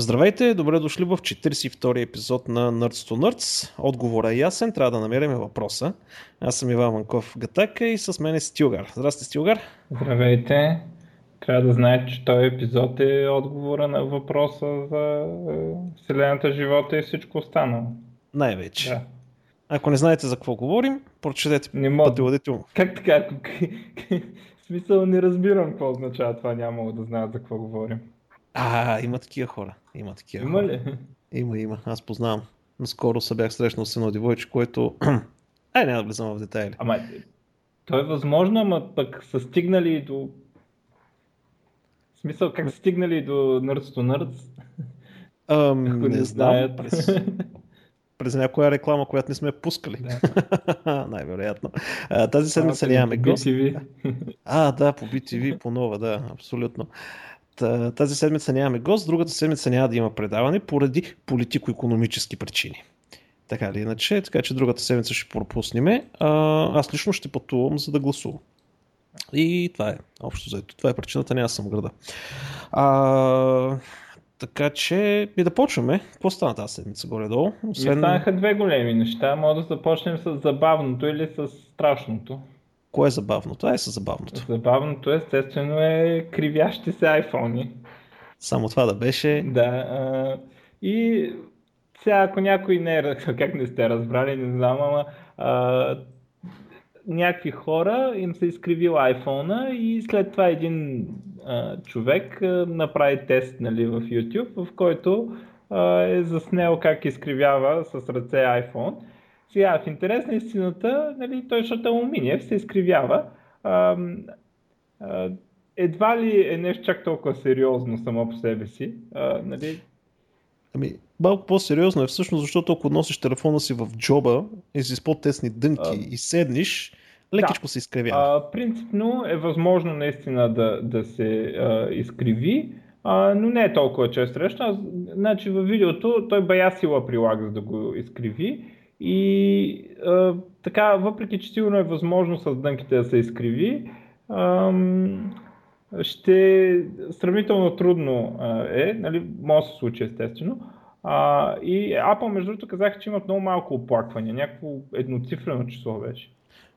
Здравейте, добре дошли в 42-и епизод на Nerds to Nerds. Отговорът е ясен, трябва да намерим въпроса. Аз съм Иван Манков Гатака и с мен е Стилгар. Здрасти, Стилгар. Здравейте. Трябва да знаете, че този епизод е отговора на въпроса за е, Вселената, живота и всичко останало. Най-вече. Да. Ако не знаете за какво говорим, прочетете не мога. Как така? В смисъл не разбирам какво означава това, няма да знаят за какво говорим. А, има такива хора. Има такива Има хора. ли? Има, има. Аз познавам. Наскоро се бях срещнал с едно девойче, което... Ай, няма да влизам в детайли. Ама, то е възможно, ама пък са стигнали до... В смисъл, как са стигнали до Nerds to Nerds? Ам, не, не знам. знаят. През, през някоя реклама, която не сме пускали. Да. Най-вероятно. А, тази седмица нямаме гост. А, да, по BTV, по нова, да, абсолютно. Та- Тази седмица нямаме гост, другата седмица няма да има предаване поради политико-економически причини. Така или иначе, така че другата седмица ще пропуснем. А, аз лично ще пътувам, за да гласувам. И това е, общо заето. Това е причината, няма да съм града. А, така че, и да почваме. Какво стана тази седмица горе-долу? Станаха две големи неща. Може да започнем с забавното или с страшното. Кое е забавното? Ай са забавното. Забавното естествено е кривящи се айфони. Само това да беше. Да. А, и сега ако някой не е, как не сте разбрали, не знам, ама а, някакви хора им се изкривил iPhone и след това един а, човек а, направи тест нали, в YouTube, в който а, е заснел как изкривява с ръце iPhone. Сега, в интерес на истината, нали, той, защото е алуминиев, се изкривява. А, а, едва ли е нещо чак толкова сериозно само по себе си. А, нали, Ами, малко по-сериозно е всъщност, защото ако носиш телефона си в джоба и си с по-тесни дънки А, и седниш, лекичко се изкривява. А, принципно е възможно наистина да, да се а, изкриви, а, но не е толкова често среща. Аз, Значи във видеото той бая сила прилага за да го изкриви и а, така, въпреки че сигурно е възможно с дънките да се изкриви, ам, ще сравнително трудно а, е, нали, може да се случи естествено. А, и Apple между другото казаха, че имат много малко оплаквания, някакво едноцифрено число беше.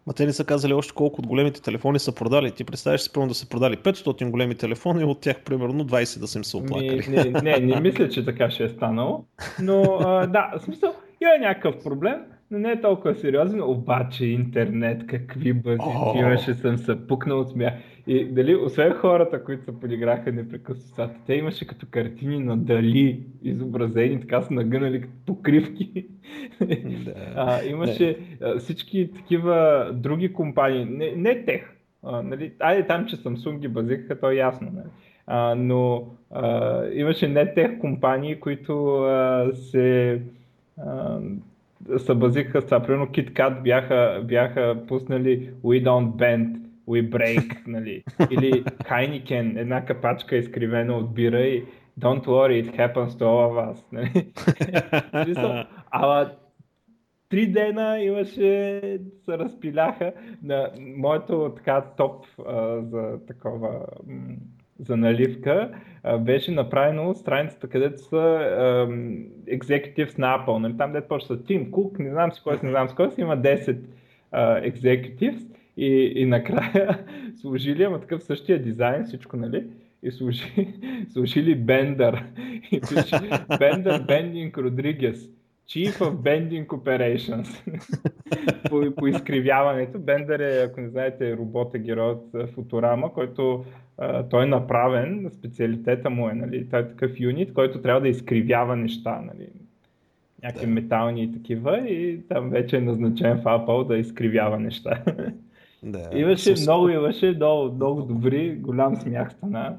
Ма те не са казали още колко от големите телефони са продали. Ти представяш си, примерно да са продали 500 големи телефона и от тях примерно 20 да са им се оплакали. не, не, не мисля, че така ще е станало. Но а, да, в смисъл, има някакъв проблем, но не е толкова сериозен. Обаче интернет, какви базици О. имаше, съм се пукнал от смях. И дали, освен хората, които се подиграха непрекъснато, те имаше като картини на Дали, изобразени, така са нагънали като покривки. Да. А, имаше а, всички такива други компании, не, не тех, а, нали, айде там, че Samsung ги базикаха, то е ясно, нали. а, но а, имаше не тех компании, които а, се се базикаха с това. Примерно KitKat бяха, бяха пуснали We don't bend, we break, нали. Или Heineken, една капачка изкривена от бира и Don't worry, it happens to all of us. Нали? Ама три дена имаше, се разпиляха на моето така топ а, за такова м, за наливка а, беше направено страницата, където са ам, executives на Apple. Нали? Там дето почва с Тим Кук, не знам си кой, си, не знам си кой, си има 10 а, executives и, и накрая служили, ама такъв същия дизайн, всичко, нали? И служи, служили Бендър. И пише Бендър Бендинг Родригес. Chief of Bending Operations. по, по изкривяването. Бендър е, ако не знаете, робота герой от а, Футурама, който а, той е направен, специалитета му е, нали, той е такъв юнит, който трябва да изкривява неща, нали, някакви Да. метални и такива и там вече е назначен в Apple да изкривява неща. да. имаше С- много, имаше много, много добри, голям смях стана.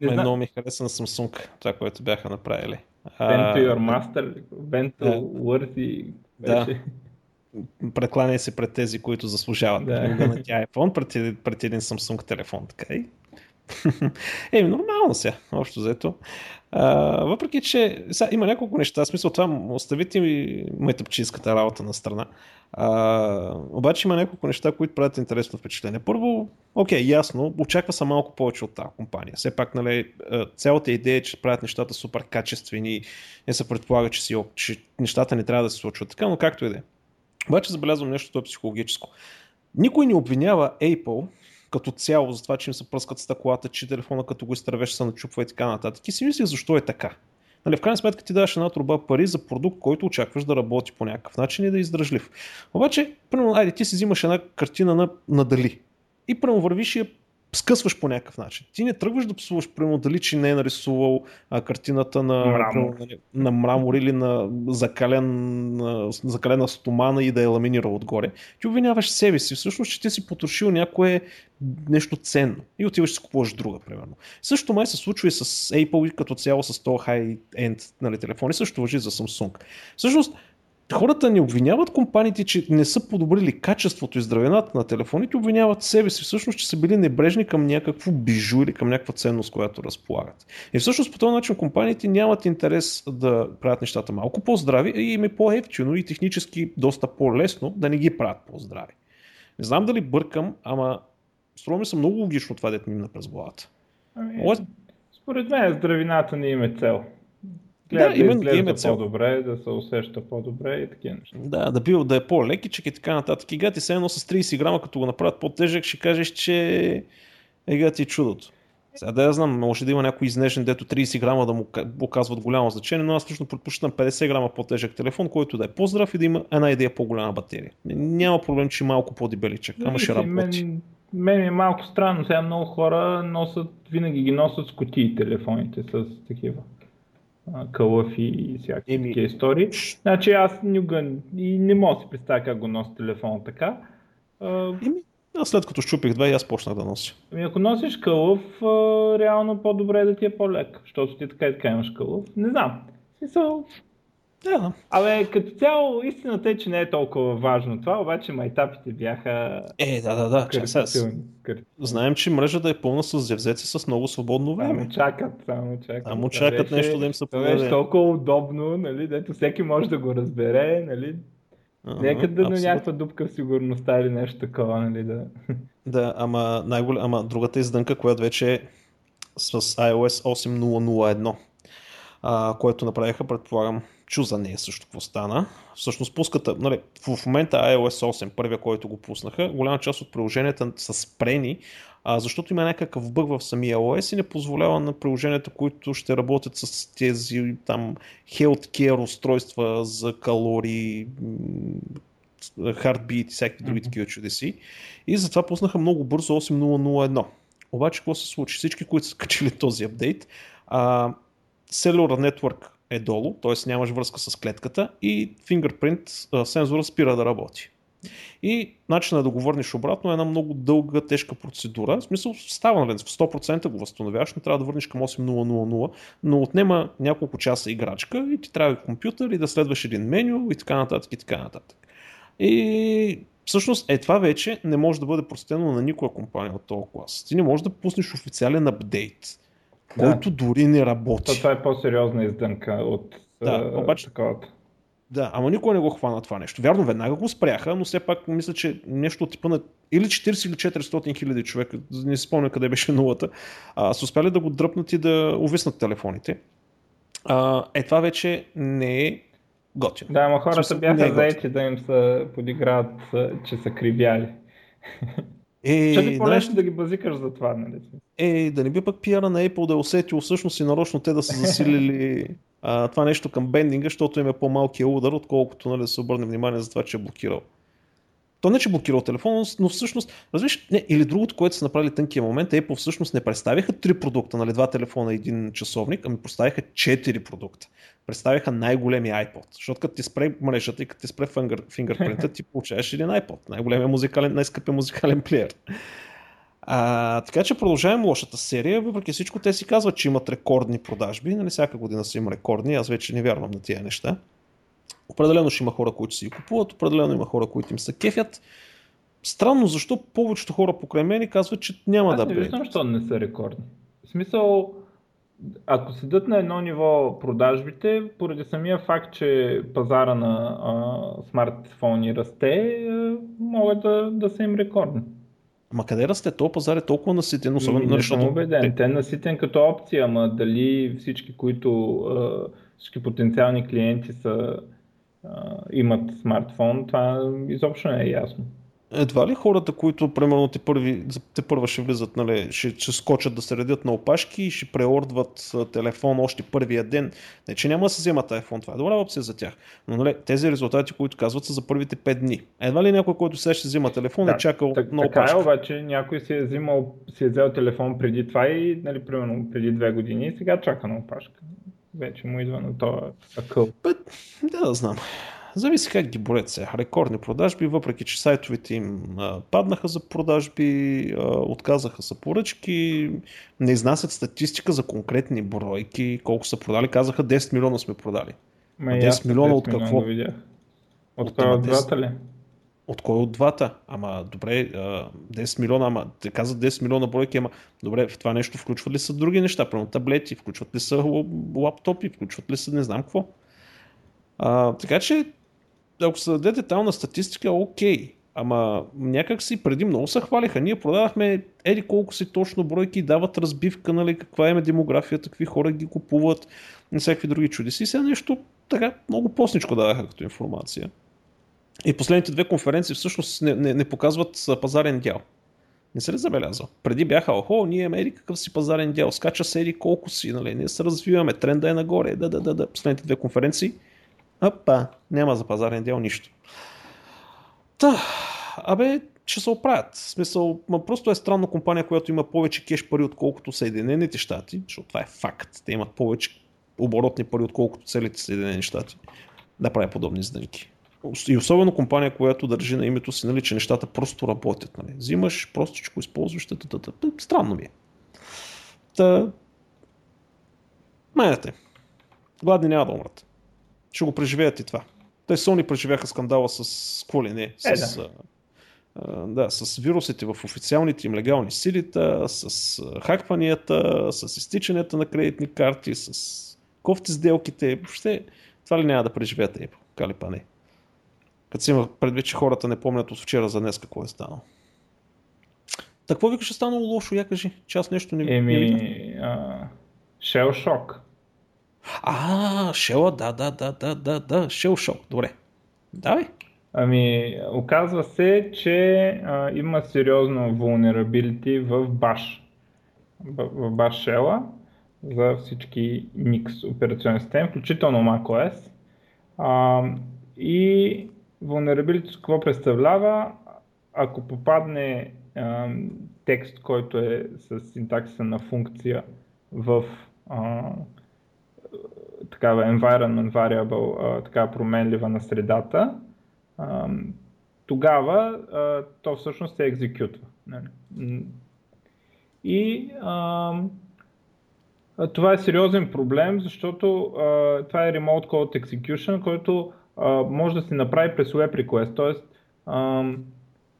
Не Мен знам, много ми хареса на Samsung, това, което бяха направили. Bend to your master, Bend to Да. worthy Да. беше. прекланяй се пред тези, които заслужават. Да. Да. На тя iPhone пред, пред един Samsung телефон. Така и Еми, нормално сега, общо взето. Въпреки, че сега, има няколко неща, смисъл това оставите ми метъпчийската работа на страна. А, обаче има няколко неща, които правят интересно впечатление. Първо, окей, ясно, очаква се малко повече от тази компания. Все пак, нали, цялата идея е, че правят нещата супер качествени, не се предполага, че, си, че нещата не трябва да се случват така, но както и да е. Обаче забелязвам нещо, е психологическо. Никой не обвинява Apple като цяло за това, че им се пръскат стъклата, че телефона като го изтървеш се начупва и така нататък. И си мислих защо е така. Нали, в крайна сметка ти даваш една труба пари за продукт, който очакваш да работи по някакъв начин и да е издръжлив. Обаче, примерно, айде, ти си взимаш една картина на, на Дали и прямо вървиш и я скъсваш по някакъв начин. Ти не тръгваш да псуваш, примерно, дали че не е нарисувал а, картината на мрамор. Примерно, на мрамор или на закален, на, закалена стомана и да е ламинирал отгоре. Ти обвиняваш себе си, всъщност, че ти си потрошил някое нещо ценно и отиваш да си купуваш друга, примерно. Също май се случва и с Apple и като цяло с този high-end нали, телефони, също въжи за Samsung. Всъщност, хората не обвиняват компаниите, че не са подобрили качеството и здравината на телефоните, обвиняват себе си всъщност, че са били небрежни към някакво бижу или към някаква ценност, която разполагат. И всъщност по този начин компаниите нямат интерес да правят нещата малко по-здрави и им е по-ефтино и технически доста по-лесно да не ги правят по-здрави. Не знам дали бъркам, ама струва ми се много логично това, дете ми на през главата. Ами, според мен здравината не има цел. Гледа да, да именно изглежда цел. по-добре, да се усеща по-добре и такива неща. Да, да бил да е по-лекичък и така нататък. И гати се едно с 30 грама, като го направят по-тежък, ще кажеш, че е гати чудото. Сега да я знам, може да има някой изнежен, дето 30 грама да му оказват голямо значение, но аз лично предпочитам 50 грама по-тежък телефон, който да е по-здрав и да има една идея по-голяма батерия. Няма проблем, че е малко по-дебеличък, ама ще работи. Мен, мен е малко странно, сега много хора носят, винаги ги носят с кутии телефоните с такива кълъв и всякакви Еми... такива истории. Значи аз никога и не мога да си представя как го носи телефона така. Еми, аз след като щупих две, аз почнах да нося. Ами ако носиш кълъв, реално по-добре е да ти е по-лек, защото ти така и така имаш кълъв. Не знам. Смисъл, да. Абе, като цяло, истината е, че не е толкова важно това, обаче майтапите бяха... Е, да, да, да. Знаем, че мрежата е пълна с зевзеци с много свободно време. Само чакат, само чакат. Само чакат беше, нещо да им се подаде. Това беше толкова удобно, нали, дето всеки може да го разбере, нали. Ага, Нека да на някаква дупка в сигурността или нещо такова, нали, да... Да, ама, най-голям, ама другата издънка, която вече е с iOS 8.001, а, което направиха, предполагам, чу за нея също какво стана. Всъщност пуската, нали, в момента iOS 8, първия, който го пуснаха, голяма част от приложенията са спрени, а, защото има някакъв бъг в самия iOS и не позволява на приложенията, които ще работят с тези там healthcare устройства за калории, heartbeat и всякакви други такива чудеси. И затова пуснаха много бързо 8.0.01. Обаче какво се случи? Всички, които са качили този апдейт, а, Cellular Network е долу, т.е. нямаш връзка с клетката и Fingerprint сензора спира да работи. И начинът да го върнеш обратно е една много дълга, тежка процедура. В смисъл става, нали, в 100% го възстановяваш, но трябва да върнеш към 8000, но отнема няколко часа играчка и ти трябва компютър и да следваш един меню и така нататък и така нататък. И всъщност е това вече не може да бъде простено на никоя компания от този клас. Ти не можеш да пуснеш официален апдейт да. който дори не работи. То, това е по-сериозна издънка от да, обаче, таковата. Да, ама никой не го хвана това нещо. Вярно, веднага го спряха, но все пак мисля, че нещо от типа на или 40 или 400 хиляди човека, не си спомня къде беше нулата, а, са успяли да го дръпнат и да увиснат телефоните. А, е, това вече не е готино. Да, ама хората бяха е заети да им се подиграват, че са кривяли. Е, Ще ти по-лесно да ги базикаш за това, нали? Е, да не би пък пиара на Apple да е усетил всъщност и нарочно те да са засилили а, това нещо към бендинга, защото им е по-малкият удар, отколкото нали, да се обърне внимание за това, че е блокирал. То не, че блокирал телефона, но всъщност, разбираш, не, или другото, което са направили тънкия момент, Apple всъщност не представиха три продукта, нали, два телефона и един часовник, ами представиха четири продукта. Представиха най-големия iPod, защото като ти спре мрежата и като ти спре фингърпринта, ти получаваш един iPod, най-големия музикален, най-скъпия музикален плеер. А, така че продължаваме лошата серия, въпреки всичко те си казват, че имат рекордни продажби, нали всяка година са има рекордни, аз вече не вярвам на тия неща. Определено ще има хора, които си ги купуват, определено има хора, които им се кефят. странно защо повечето хора покрай мен казват, че няма Аз да не бъде. виждам, защо не са рекордни. В смисъл, ако седат на едно ниво продажбите, поради самия факт, че пазара на а, смартфони расте, а, могат да, да са им рекордни. Ма къде расте? То пазар е толкова наситен, особено Ми, не съм защото убеден. те- е наситен като опция, ама дали всички, които всички потенциални клиенти са, имат смартфон, това изобщо не е ясно. Едва ли хората, които примерно те, първи, те първа ще влизат, нали, ще, ще скочат да се редят на опашки и ще преордват телефон още първия ден. Не, че няма да се вземат iPhone, това е добра опция за тях. Но нали, тези резултати, които казват, са за първите 5 дни. Едва ли някой, който сега ще взема телефон, е чакал так, на така е, опашка. обаче някой си е, взимал, си е взел телефон преди това и, нали, примерно преди две години и сега чака на опашка. Вече му идва на този акъл. Да, да знам. Зависи как ги борят сега. Рекордни продажби, въпреки че сайтовете им паднаха за продажби, отказаха са поръчки, не изнасят статистика за конкретни бройки, колко са продали. Казаха 10 милиона сме продали. Ма А и 10 аз милиона от 10 какво? го видях. От От кой от 10? двата ли? От кой от двата? Ама добре, а, 10 милиона, ама те казват 10 милиона бройки, ама добре, в това нещо включват ли са други неща? Примерно таблети, включват ли са лап- лаптопи, включват ли са не знам какво. А, така че, ако се даде детална статистика, окей. Ама някак си преди много се хвалиха. Ние продавахме еди колко си точно бройки, дават разбивка, нали, каква е демографията, какви хора ги купуват, и всякакви други чудеси. И сега нещо така много постничко даваха като информация. И последните две конференции всъщност не, не, не показват пазарен дял. Не се ли забелязал? Преди бяха, охо, ние имаме еди какъв си пазарен дял, скача се еди колко си, нали, ние се развиваме, тренда е нагоре, да, да, да, да. Последните две конференции, апа, няма за пазарен дял нищо. Та, абе, ще се оправят. В смисъл, ма просто е странно компания, която има повече кеш пари, отколкото Съединените щати, защото това е факт. Те имат повече оборотни пари, отколкото целите Съединени щати, да прави подобни сделки. И особено компания, която държи на името си, нали, че нещата просто работят. Нали. Взимаш, простичко използваш, та, та, та, та. странно ми е. Та, Майната. Гладни няма да умрат. Ще го преживеят и това. Те Sony преживяха скандала с какво ли не? С, Е, да. а, да, с вирусите в официалните им легални силита, с хакванията, с изтичанията на кредитни карти, с кофти сделките. Въобще това ли няма да преживеят Apple? Кали па не. Като си има предвид, че хората не помнят от вчера за днес какво е станало. Так, какво викаш е станало лошо? Я кажи, че аз нещо не, не. Еми, а, Shell Shock. А, Шела, да, да, да, да, да, да, Шел Шок, добре. Давай. Ами, оказва се, че а, има сериозно vulnerability в Bash. В, Bash Shell за всички Nix операционни системи, включително macOS. А, и vulnerability какво представлява? Ако попадне а, текст, който е с синтаксиса на функция в а, такава environment variable, а, такава променлива на средата, а, тогава а, то всъщност се екзекютва. нали. И а, това е сериозен проблем, защото а, това е Remote Code Execution, който а, може да се направи през Web Request, т.е.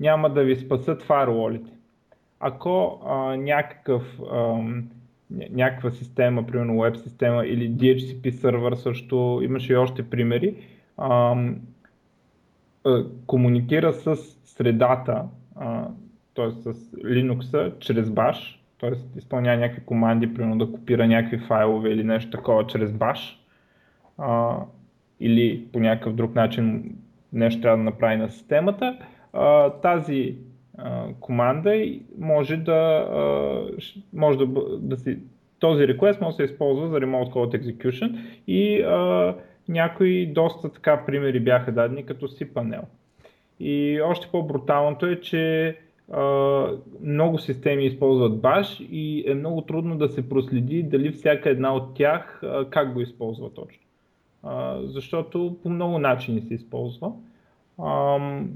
няма да ви спасат фаерволите. Ако а, някакъв, а, някаква система, примерно веб система или DHCP сервер също, имаше и още примери, а, а, комуникира с средата, т.е. с Linux чрез Bash, т.е. изпълнява някакви команди, примерно да копира някакви файлове или нещо такова чрез Bash, а, или по някакъв друг начин нещо трябва да направи на системата, а, тази а, команда и може да, може да, да си, този request може да се използва за Remote Code Execution и а, някои доста така примери бяха дадени като cPanel. И още по-бруталното е, че а, много системи използват Bash и е много трудно да се проследи дали всяка една от тях а, как го използва точно. А, защото по много начини се използва. Ам,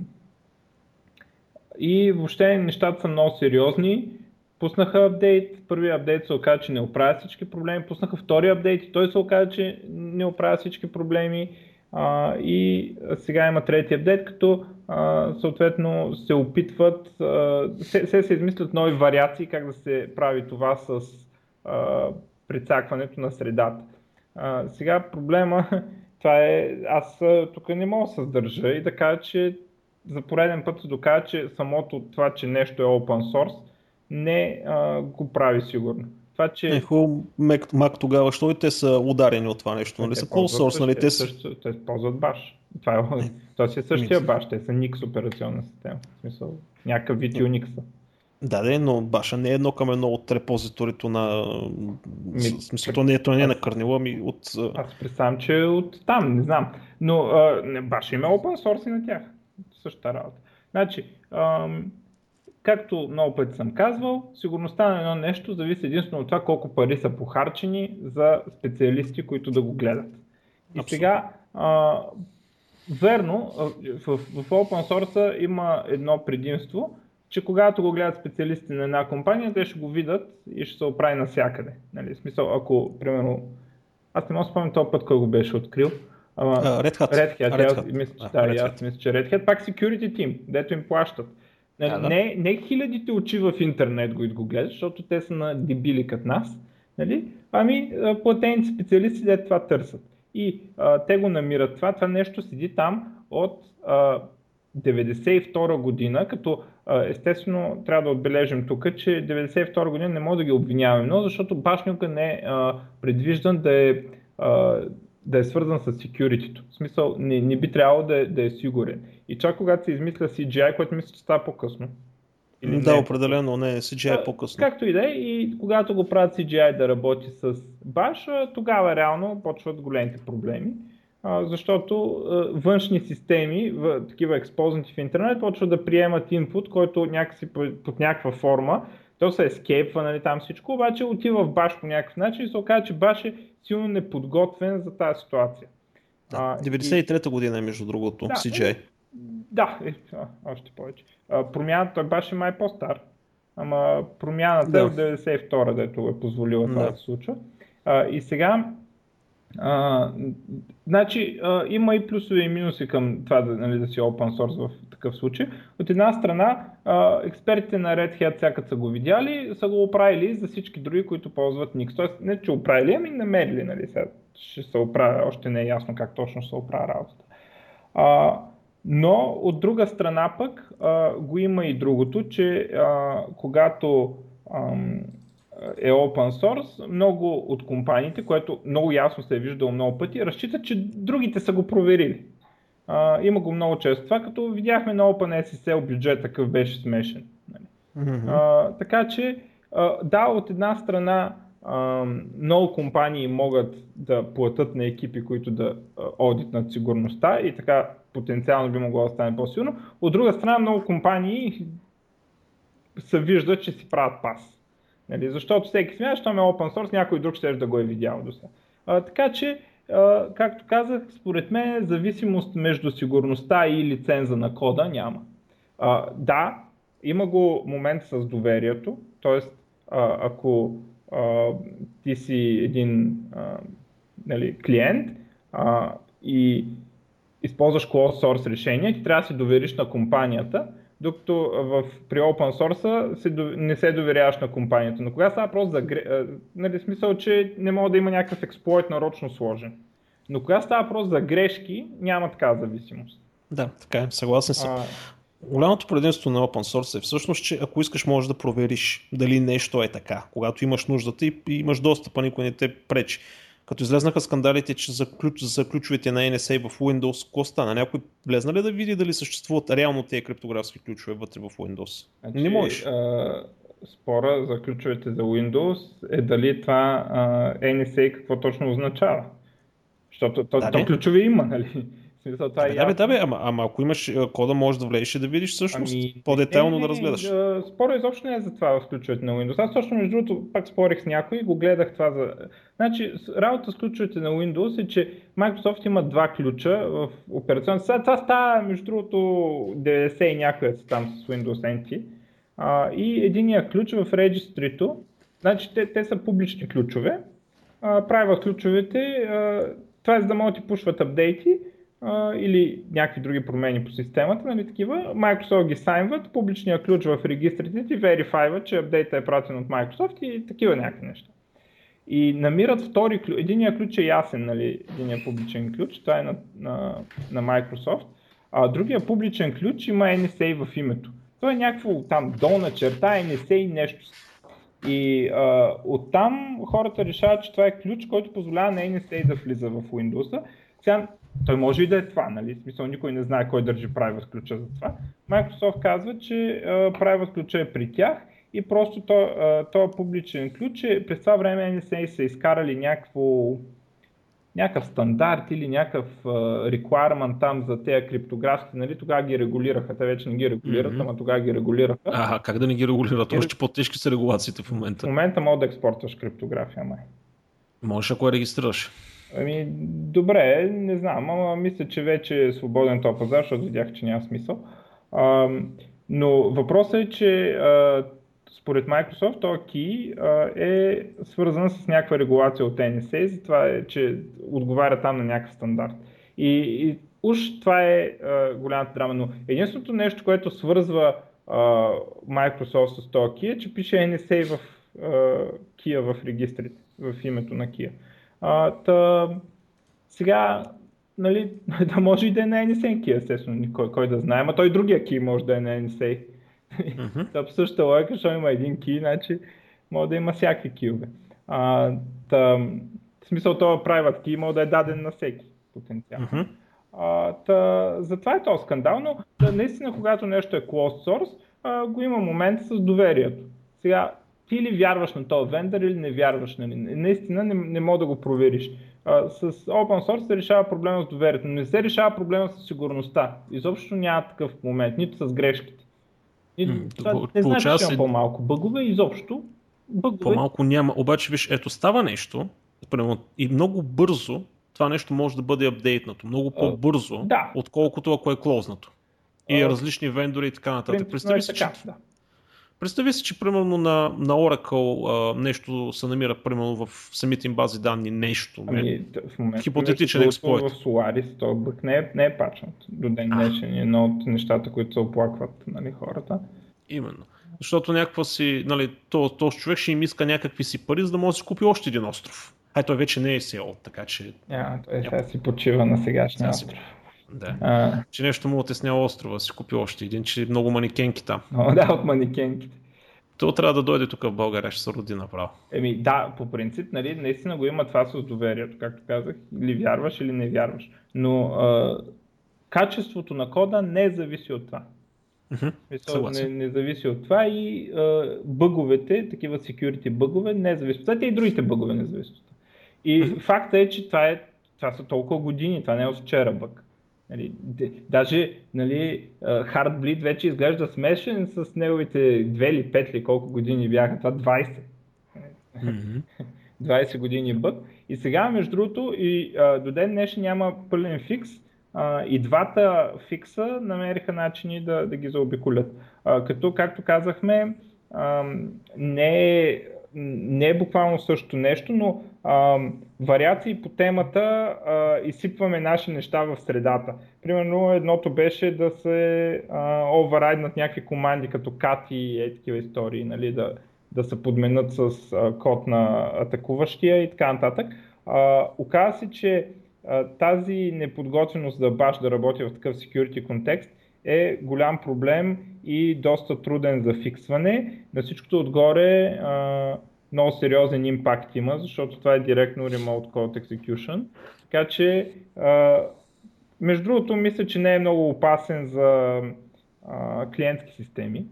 и въобще нещата са много сериозни. Пуснаха апдейт, първият апдейт се оказа, че не оправя всички проблеми, пуснаха втори апдейт и той се оказа, че не оправя всички проблеми. а, и сега има трети апдейт, като а, съответно се опитват, а, се, се, се измислят нови вариации как да се прави това с а, прицакването на средата. А, сега проблема, това е, аз тук не мога да се съдържа и да кажа, че за пореден път се доказва, че самото това, че нещо е open source, не а, го прави сигурно. Това, че... Е, хубаво, Mac, тогава, що и те са ударени от това нещо, нали? Са close source, нали? Те, са... те ползват баш. Това е, е, това си е същия баш, те са Nix операционна система. В смисъл, някакъв вид Unix. Да, да, но баша не е едно към едно от репозиторито на... Ми, смисъл, то не е, то не е на Кърнила, ми от... Аз представям, че е от там, не знам. Но а, баша има open source и на тях. Същата работа. Значи, ам, както много пъти съм казвал, сигурността на едно нещо зависи единствено от това колко пари са похарчени за специалисти, които да го гледат. И Абсолютно. сега, а, верно, в, в open source има едно предимство, че когато го гледат специалисти на една компания, те ще го видят и ще се оправи навсякъде. Нали? В смисъл, ако, примерно, аз не мога да спомня този път, кой го беше открил. Ама, uh, Red Hat. Red Hat, Red Hat. Мисля, да, Red аз мисля, че Red Hat, пак security team, дето им плащат. Нали, да, да. Не, не хилядите очи в интернет го, го гледат, защото те са на дебили като нас, нали? ами платените специалисти дето това търсят. И а, те го намират това, това нещо седи там от а, 92 година, като а, естествено трябва да отбележим тук, че 92 година не може да ги обвиняваме много, защото башника не е а, предвиждан да е, а, да е свързан с security. В смисъл, не, не би трябвало да е, да е сигурен. И чак когато се измисля CGI, което мисля, че става по-късно. Или да, не. определено не, CGI е по-късно. Както и да е, и когато го правят CGI да работи с Bash, тогава реално почват големите проблеми. Защото външни системи, такива експознати в интернет, почват да приемат инпут, който някакси под някаква форма, то се ескейпва, нали, там всичко, обаче отива в баш по някакъв начин и се оказа, че баш е силно неподготвен за тази ситуация. Да, 93-та година е между другото, да, CJ. Е, да, е, а, още повече. А, промяната, той баш е май по-стар, ама промяната да. е от 92-та, дето е позволила да. това да се случва. А, и сега а, значи, а, има и плюсове и минуси към това да, нали, да си open source в такъв случай. От една страна, а, експертите на Red Hat, всякът са го видяли, са го оправили за всички други, които ползват Nix. Тоест, не че оправили, ами намерили. Нали, сега ще се оправя, още не е ясно как точно се оправя работата. А, но от друга страна пък а, го има и другото, че а, когато ам, е open source, много от компаниите, което много ясно се е виждало много пъти, разчитат, че другите са го проверили. А, има го много често. Това като видяхме на OpenSSL бюджет, такъв беше смешен. Mm-hmm. А, така че, а, да, от една страна а, много компании могат да платят на екипи, които да одитнат сигурността и така потенциално би могло да стане по-силно. От друга страна, много компании се виждат, че си правят пас. Нали? Защото всеки смята, че е open source, някой друг ще да го е видял до сега. Така че, а, както казах, според мен зависимост между сигурността и лиценза на кода няма. А, да, има го момент с доверието, т.е. ако а, ти си един а, нали, клиент а, и използваш closed source решение, ти трябва да се довериш на компанията, докато в, при open source се, не се доверяваш на компанията. Но кога става въпрос за нали, смисъл, че не мога да има някакъв експлойт нарочно сложен. Но кога става въпрос за грешки, няма такава зависимост. Да, така е, съгласен съм. А... Голямото предимство на open source е всъщност, че ако искаш можеш да провериш дали нещо е така. Когато имаш нуждата и имаш достъпа, никой не те пречи. Като излезнаха скандалите, че за, ключ, за ключовете на NSA в Windows, какво стана? Някой влезна ли да види дали съществуват реално тези криптографски ключове вътре в Windows? Значи, не можеш. А, спора за ключовете за Windows е дали това а, NSA какво точно означава. Защото то, да, то ключове има, нали? Смисъл, това е да, бе, да, бе, ама, ама ако имаш кода, можеш да влезеш и да видиш всъщност ами, по-детайлно не, не, да разгледаш. Спора изобщо не е за това в ключовете на Windows. Аз точно между другото пак спорих с някой и го гледах това за... Значи, работа с ключовете на Windows е, че Microsoft има два ключа в операционната. Сега това става между другото 90 и някоя са там с Windows NT. А, и единия ключ в регистрито, значи те, те са публични ключове, а, правят ключовете, а, това е за да могат да ти пушват апдейти, или някакви други промени по системата, нали, такива, Microsoft ги сайнват, публичния ключ в регистрите ти верифайва, че апдейта е пратен от Microsoft и такива някакви неща. И намират втори ключ. Единия ключ е ясен, нали, единия публичен ключ, това е на, на, на Microsoft, а другия публичен ключ има NSA в името. Това е някакво там долна черта, NSA нещо. И а, оттам хората решават, че това е ключ, който позволява на NSA да влиза в Windows. Сега, той може и да е това, нали? В смисъл никой не знае кой държи private ключа за това. Microsoft казва, че а, private ключа е при тях и просто този публичен ключ е през това време NSA са изкарали някакво някакъв стандарт или някакъв uh, requirement там за тези криптографски, нали, тогава ги регулираха, те вече не ги регулират, mm-hmm. ама тогава ги регулираха. А, как да не ги регулират? Още по-тежки са регулациите в момента. В момента мога да експортваш криптография, май. Можеш ако я регистрираш. Ами, добре, не знам, ама мисля, че вече е свободен този пазар, защото видях, че няма смисъл. А, но въпросът е, че а, според Microsoft този key е свързан с някаква регулация от NSA, затова е, че отговаря там на някакъв стандарт. И, и уж това е а, голямата драма, но единственото нещо, което свързва а, Microsoft с този key е, че пише NSA в а, key в регистрите, в името на key. А, та, сега, нали, да може и да е на NSA key, естествено, кой, кой да знае, но той другия key може да е на NSA. Mm-hmm. в същата логика, защото има един ки, значи може да има всякакви киове. А, та, в смисъл това private key може да е даден на всеки потенциално. Mm-hmm. А, та, затова е този скандал, но да, наистина когато нещо е closed source, а, го има момент с доверието. Сега, ти ли вярваш на този вендор или не вярваш? Нали? Наистина не, не мога да го провериш. А, с open source се решава проблема с доверието, но не се решава проблема с сигурността. Изобщо няма такъв момент, нито с грешките. И това не значи, че има по-малко бъгове, изобщо бъгове. По-малко няма, обаче виж, ето става нещо, и много бързо това нещо може да бъде апдейтнато, много по-бързо, да. отколкото ако е клознато. И различни вендори и така нататък. Представи е си, така, че, да. Представи си, че примерно на, на Oracle а, нещо се намира примерно в самите им бази данни, нещо. Ами, в момента хипотетичен експлойт. В Solaris то бък не е, не е пачнат до ден днешен. Е едно от нещата, които се оплакват нали, хората. Именно. Защото някаква си, нали, то, този човек ще им иска някакви си пари, за да може да си купи още един остров. А той вече не е сел, така че... Yeah, той сега си почива на сегашния остров. Да. А... Че нещо му отесня острова, си купи още един, че много манекенки там. О, да, от манекенките. То трябва да дойде тук в България, ще се роди направо. Еми да, по принцип, нали, наистина го има това с доверието, както казах, или вярваш, или не вярваш. Но а, качеството на кода не зависи от това. Mm-hmm. не, не зависи от това и а, бъговете, такива security бъгове, не зависят от това. И другите бъгове не зависят от това. И mm-hmm. факта е, че това, е, това са толкова години, това не е от вчера бъг. Нали, даже нали, Heartbleed вече изглежда смешен с неговите две или пет или колко години бяха, това 20. Mm-hmm. 20 години бък. И сега, между другото, и а, до ден днешен няма пълен фикс. А, и двата фикса намериха начини да, да ги заобиколят. А, като, както казахме, а, не е не е буквално също нещо, но а, вариации по темата а, изсипваме наши неща в средата. Примерно едното беше да се оверрайднат някакви команди като cat и е, такива истории, нали, да, да се подменят с а, код на атакуващия и така нататък. А, оказа се, че а, тази неподготвеност да баш да работи в такъв security контекст е голям проблем и доста труден за фиксване. На всичкото отгоре а, много сериозен импакт има, защото това е директно Remote Code Execution. Така че, а, между другото, мисля, че не е много опасен за а, клиентски системи,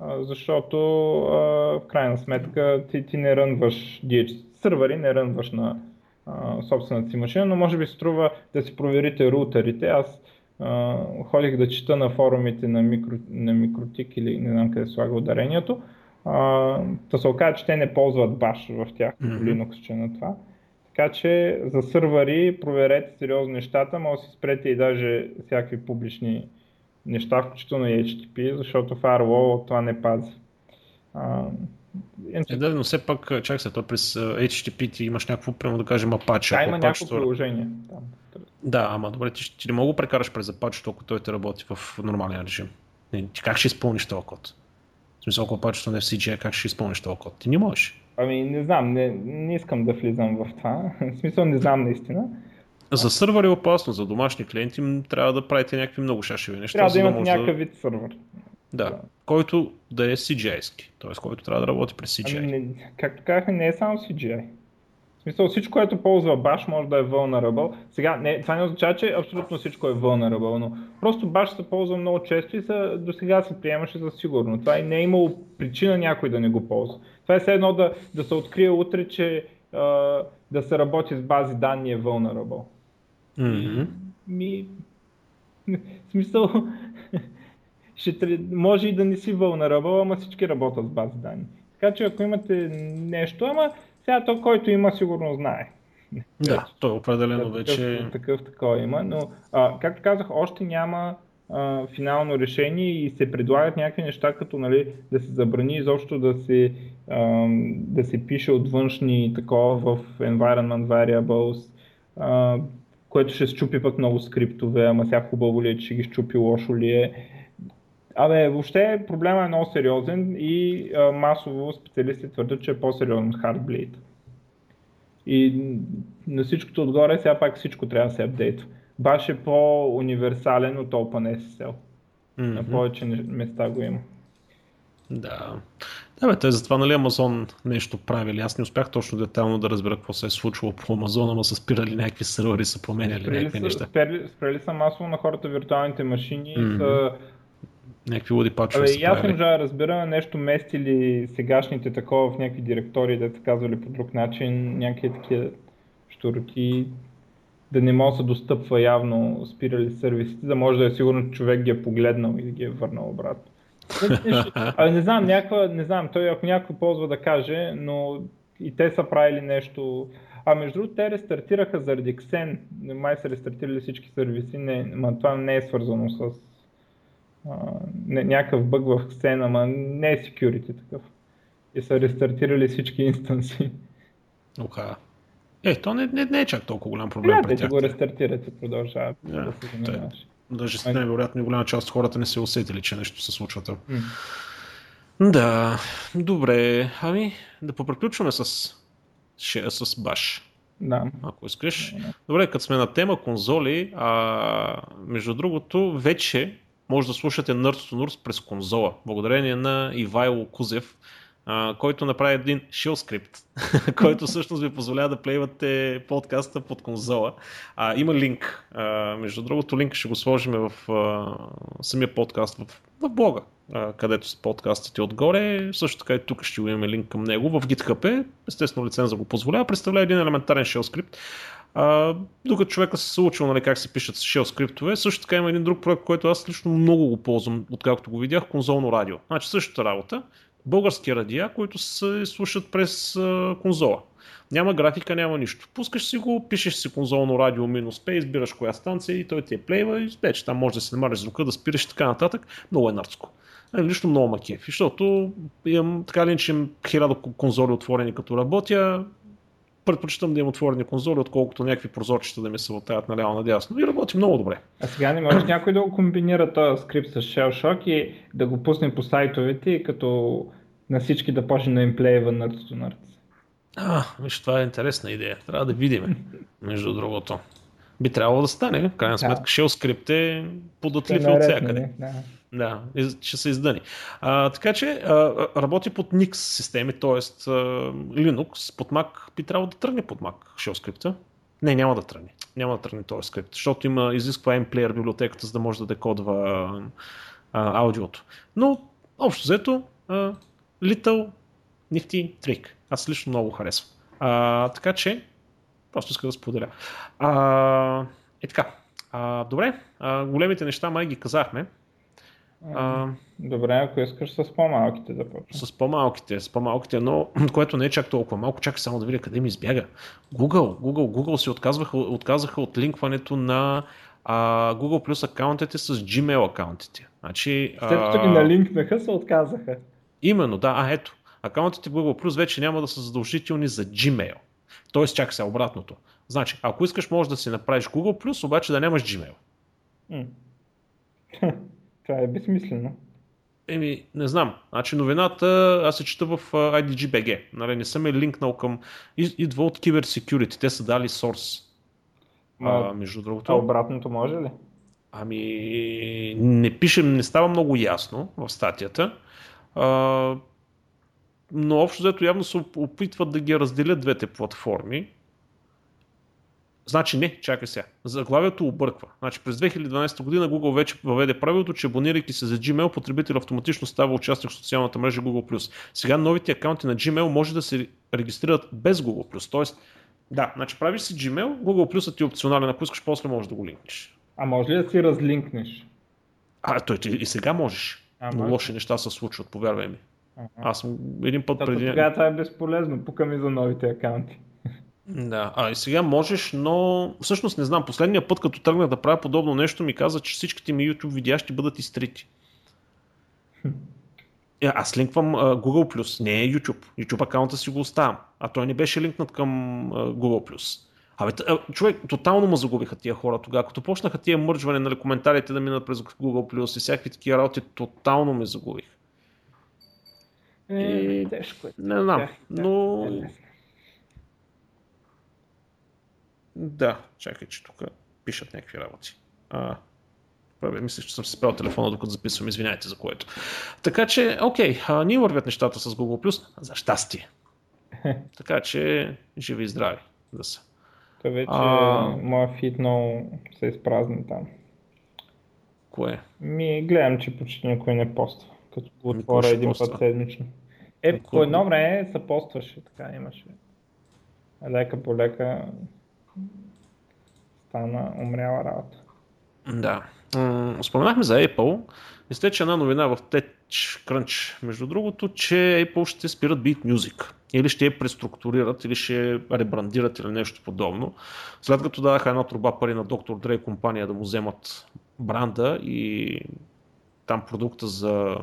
а, защото а, в крайна сметка ти, ти не рънваш DH сървъри, не рънваш на а, собствената си машина, но може би струва да си проверите рутерите. Аз а, ходих да чета на форумите на, микро, на Микротик или не знам къде слага ударението да се окаже, че те не ползват баш в тях, mm-hmm. Linux, че на това. Така че за сървъри проверете сериозно нещата, може да си спрете и даже всякакви публични неща, включително и HTTP, защото Firewall това не пази. А, е, да, но все пак, чак се, то през HTTP ти имаш някакво, прямо да кажем, Apache. Да, има някакво приложение там. Да, ама добре, ти, ти не мога да прекараш през Apache, толкова той те работи в нормален режим. Не, ти как ще изпълниш този код? В смисъл, ако Apache не е в CGI, как ще изпълниш този код? Ти не можеш. Ами не знам, не, не искам да влизам в това. в смисъл не знам наистина. За сървър е опасно, за домашни клиенти трябва да правите някакви много шашеви неща. Трябва да имате да някакъв вид сървър. Да, да, който да е CGI-ски, т.е. който трябва да работи през CGI. Ами, не, както казахме, не е само CGI. В смисъл всичко, което ползва Bash може да е vulnerable. Сега, не, това не означава, че абсолютно всичко е vulnerable, но просто Bash се ползва много често и са, до сега се приемаше за сигурно. Това и не е имало причина някой да не го ползва. Това е все едно да, да се открие утре, че а, да се работи с бази данни е vulnerable. Mm-hmm. Ми, в смисъл, ще, може и да не си vulnerable, ама всички работят с бази данни. Така че ако имате нещо, ама сега то, който има, сигурно знае. Да, той определено такъв, вече... Такъв, такъв такова има, но а, както казах, още няма а, финално решение и се предлагат някакви неща, като нали, да се забрани изобщо да се, а, да се пише от външни такова в environment variables, а, което ще щупи пък много скриптове, ама сега хубаво ли е, че ще ги щупи, лошо ли е. Абе, въобще проблема е много сериозен и а, масово специалисти твърдят, че е по-сериозен от Heartbleed. И на всичкото отгоре сега пак всичко трябва да се апдейтва. Баш е по-универсален от OpenSSL. Mm-hmm. На повече места го има. Да. Да, бе, те затова, нали, Амазон нещо правили. Аз не успях точно детално да разбера какво се е случвало по Амазон, ама са спирали някакви сервери, са променяли спрели някакви са, неща. Спрели, спрели са масово на хората виртуалните машини, mm-hmm. са някакви луди пачове Абе, аз не да разбера нещо местили сегашните такова в някакви директории, да са казвали по друг начин, някакви такива штурки, да не може да се достъпва явно спирали сервисите, да може да е сигурно, че човек ги е погледнал и да ги е върнал обратно. Абе, не знам, някаква, не знам, той ако някой ползва да каже, но и те са правили нещо. А между другото, те рестартираха заради Xen. Май са рестартирали всички сервиси, не, ма това не е свързано с някакъв бъг в сцена, ама не е security такъв. И са рестартирали всички инстанси. Оха. Е, то не, не, не е чак толкова голям проблем yeah, пред тях. го рестартират и продължават yeah, да се занимаваш. Даже най-вероятно голяма част от хората не се усетили, че нещо се случва там. Mm. Да, добре. Ами, да попреключваме с, с баш. Да. Ако искаш. Добре, като сме на тема конзоли, а, между другото, вече може да слушате Nerds to Nerds през конзола, благодарение на Ивайло Кузев, който направи един shell скрипт, който всъщност ви позволява да плейвате подкаста под конзола. А, има линк. А, между другото, линк ще го сложим в а, самия подкаст в, в блога, а, където са подкастите отгоре. Също така и тук ще имаме линк към него. В GitHub е, естествено лиценза го позволява, представлява един елементарен shell скрипт, а, докато човека се учил нали, как се пишат shell скриптове, също така има един друг проект, който аз лично много го ползвам, откакто го видях, конзолно радио. Значи същата работа, български радиа, които се слушат през а, конзола. Няма графика, няма нищо. Пускаш си го, пишеш си конзолно радио минус P, избираш коя станция и той ти е плейва и вече там може да се намалиш звука, да спираш и така нататък. Много е нърдско. Е, лично много макеф, защото имам така ли, че хиляда конзоли отворени като работя, предпочитам да имам отворени конзоли, отколкото някакви прозорчета да ми се латаят наляво надясно. И работи много добре. А сега не може някой да го комбинира този скрипт с Shell Shock и да го пусне по сайтовете и като на всички да почне да им плеева Nerds to Nerds. А, виж, това е интересна идея. Трябва да видим, между другото. Би трябвало да стане. В крайна сметка, да. Shell скрипт е податлив от всякъде. Да. Да, ще се издъни. А, така че а, работи под Nix системи, т.е. Linux под Mac би трябвало да тръгне под Mac shell. Не, няма да тръгне. Няма да тръгне този скрипт, защото има изисква MPlayer библиотеката, за да може да декодва а, аудиото. Но, общо взето, а, little nifty trick. Аз лично много харесвам. А, така че, просто иска да споделя. А, е така. А, добре, а, големите неща май ги казахме. А, Добре, ако искаш с по-малките да почнем. С по-малките, с по-малките, но което не е чак толкова малко, чакай само да видя къде ми избяга. Google, Google, Google си отказваха, отказаха от линкването на а, Google Plus акаунтите с Gmail акаунтите. Значи, След като ги налинкнаха, се отказаха. Именно, да. А, ето. Акаунтите Google Plus вече няма да са задължителни за Gmail. Тоест, чакай се обратното. Значи, ако искаш, можеш да си направиш Google+, обаче да нямаш Gmail. М. Това е безсмислено. Еми, не знам. Значи новината аз се чета в а, IDG.BG. Нали, не съм е линкнал към... Идва от Cyber Security. Те са дали source. Ма, А, между А другото. обратното може ли? Ами, не пише, не става много ясно в статията. А, но общо взето явно се оп- опитват да ги разделят двете платформи. Значи не, чакай сега. Заглавието обърква. Значи през 2012 година Google вече въведе правилото, че абонирайки се за Gmail, потребител автоматично става участник в социалната мрежа Google+. Сега новите акаунти на Gmail може да се регистрират без Google+. Тоест, да, значи правиш си Gmail, Google+, ти е опционален, ако искаш, после можеш да го линкнеш. А може ли да си разлинкнеш? А, той и сега можеш. А, но лоши неща се случват, повярвай ми. Ага. Аз съм един път Та, преди... Тогава това е безполезно. Пука ми за новите акаунти. Да, а и сега можеш, но всъщност не знам. Последния път, като тръгнах да правя подобно нещо, ми каза, че всичките ми YouTube видеа ще бъдат изтрити. Е, аз линквам а, Google+, не е YouTube. YouTube акаунта си го оставям. А той не беше линкнат към а, Google+. Абе, човек, тотално ме загубиха тия хора тогава. Като почнаха тия мърджване, нали, коментарите да минат през Google+, и всякакви такива работи, тотално ме загубих. Е, И- тежко е. Не знам, но... Е, не. Да, чакай, че тук пишат някакви работи. А, Правя, мисля, че съм си спрял телефона, докато записвам, извиняйте за което. Така че, окей, а, ние вървят нещата с Google+, за щастие. така че, живи и здрави да са. Той вече А. моя фит много се изпразни там. Кое? Ми гледам, че почти никой не поства, като го отворя един поства? път седмично. Е, по едно време се постваше, така имаше. Лека по лека стана умряла работа. Да. Споменахме за Apple. Изтече една новина в TechCrunch, между другото, че Apple ще спират Beat Music. Или ще я преструктурират, или ще ребрандират, или нещо подобно. След като дадаха една труба пари на Dr. Dre компания да му вземат бранда и там продукта за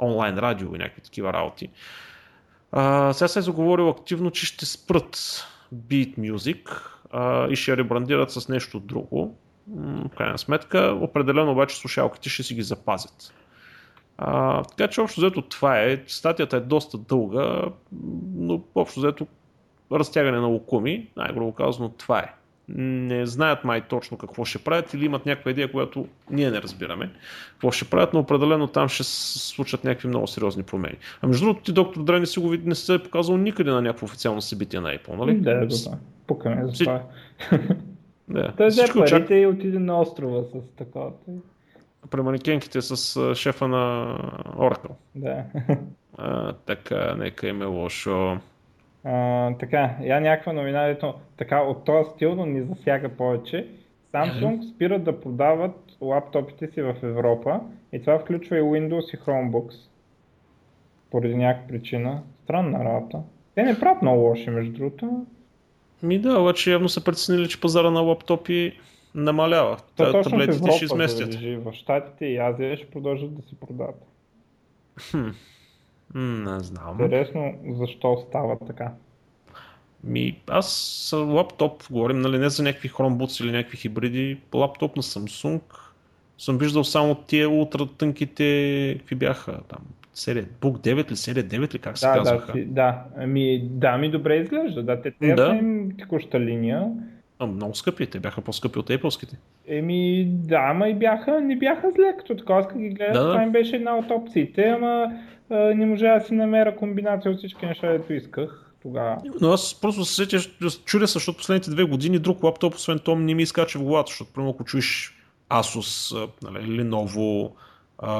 онлайн радио и някакви такива работи. А, сега се е заговорил активно, че ще спрат Beat Music а, и ще ребрандират с нещо друго. В крайна сметка, определено обаче слушалките ще си ги запазят. А, така че общо взето това е. Статията е доста дълга, но общо взето разтягане на лукуми, най-грубо казано това е. Не знаят май точно какво ще правят или имат някаква идея, която ние не разбираме. Какво ще правят, но определено там ще се случат някакви много сериозни промени. А между другото, ти доктор Дре не си го не се е показал никъде на някакво официално събитие на Apple, нали? Да, да, да. Пука ме за това. Да. Той взе Всички очак... парите и отиде на острова с такова. при манекенките с шефа на Oracle. Да. А, така, нека им е лошо. А, така, я някаква новина, ето, така от този стил, но ни засяга повече. Samsung спират да продават лаптопите си в Европа и това включва и Windows и Chromebooks. Поради някаква причина. Странна работа. Те не правят много лоши, между другото. Ми да, обаче явно са преценили, че пазара на лаптопи намалява. То Та, точно в таблетите Европа, ще изместят. забележи, в Штатите и Азия ще продължат да се продават. Хм. Не знам. Интересно защо става така. Ми, аз с лаптоп, говорим, нали, не за някакви Chromebooks или някакви хибриди, лаптоп на Samsung съм виждал само тия ултра тънките, какви бяха там, серия Book 9 ли, серия 9 ли, как се Да, да, казваха? си, да. Ами, да, ми добре изглежда. Да, те, те Да. им текуща линия. А, много скъпи, те бяха по-скъпи от Apple-ските. Еми, да, ама и бяха, не бяха зле, като така, аз ги гледах, Да, да. това им беше една от опциите, ама не можа да си намеря комбинация от всички неща, дето исках тогава. Но аз просто се сетя, чудя се, защото последните две години друг лаптоп, освен том, не ми изкача в главата, защото примерно ако чуеш Asus, нали, Lenovo, а,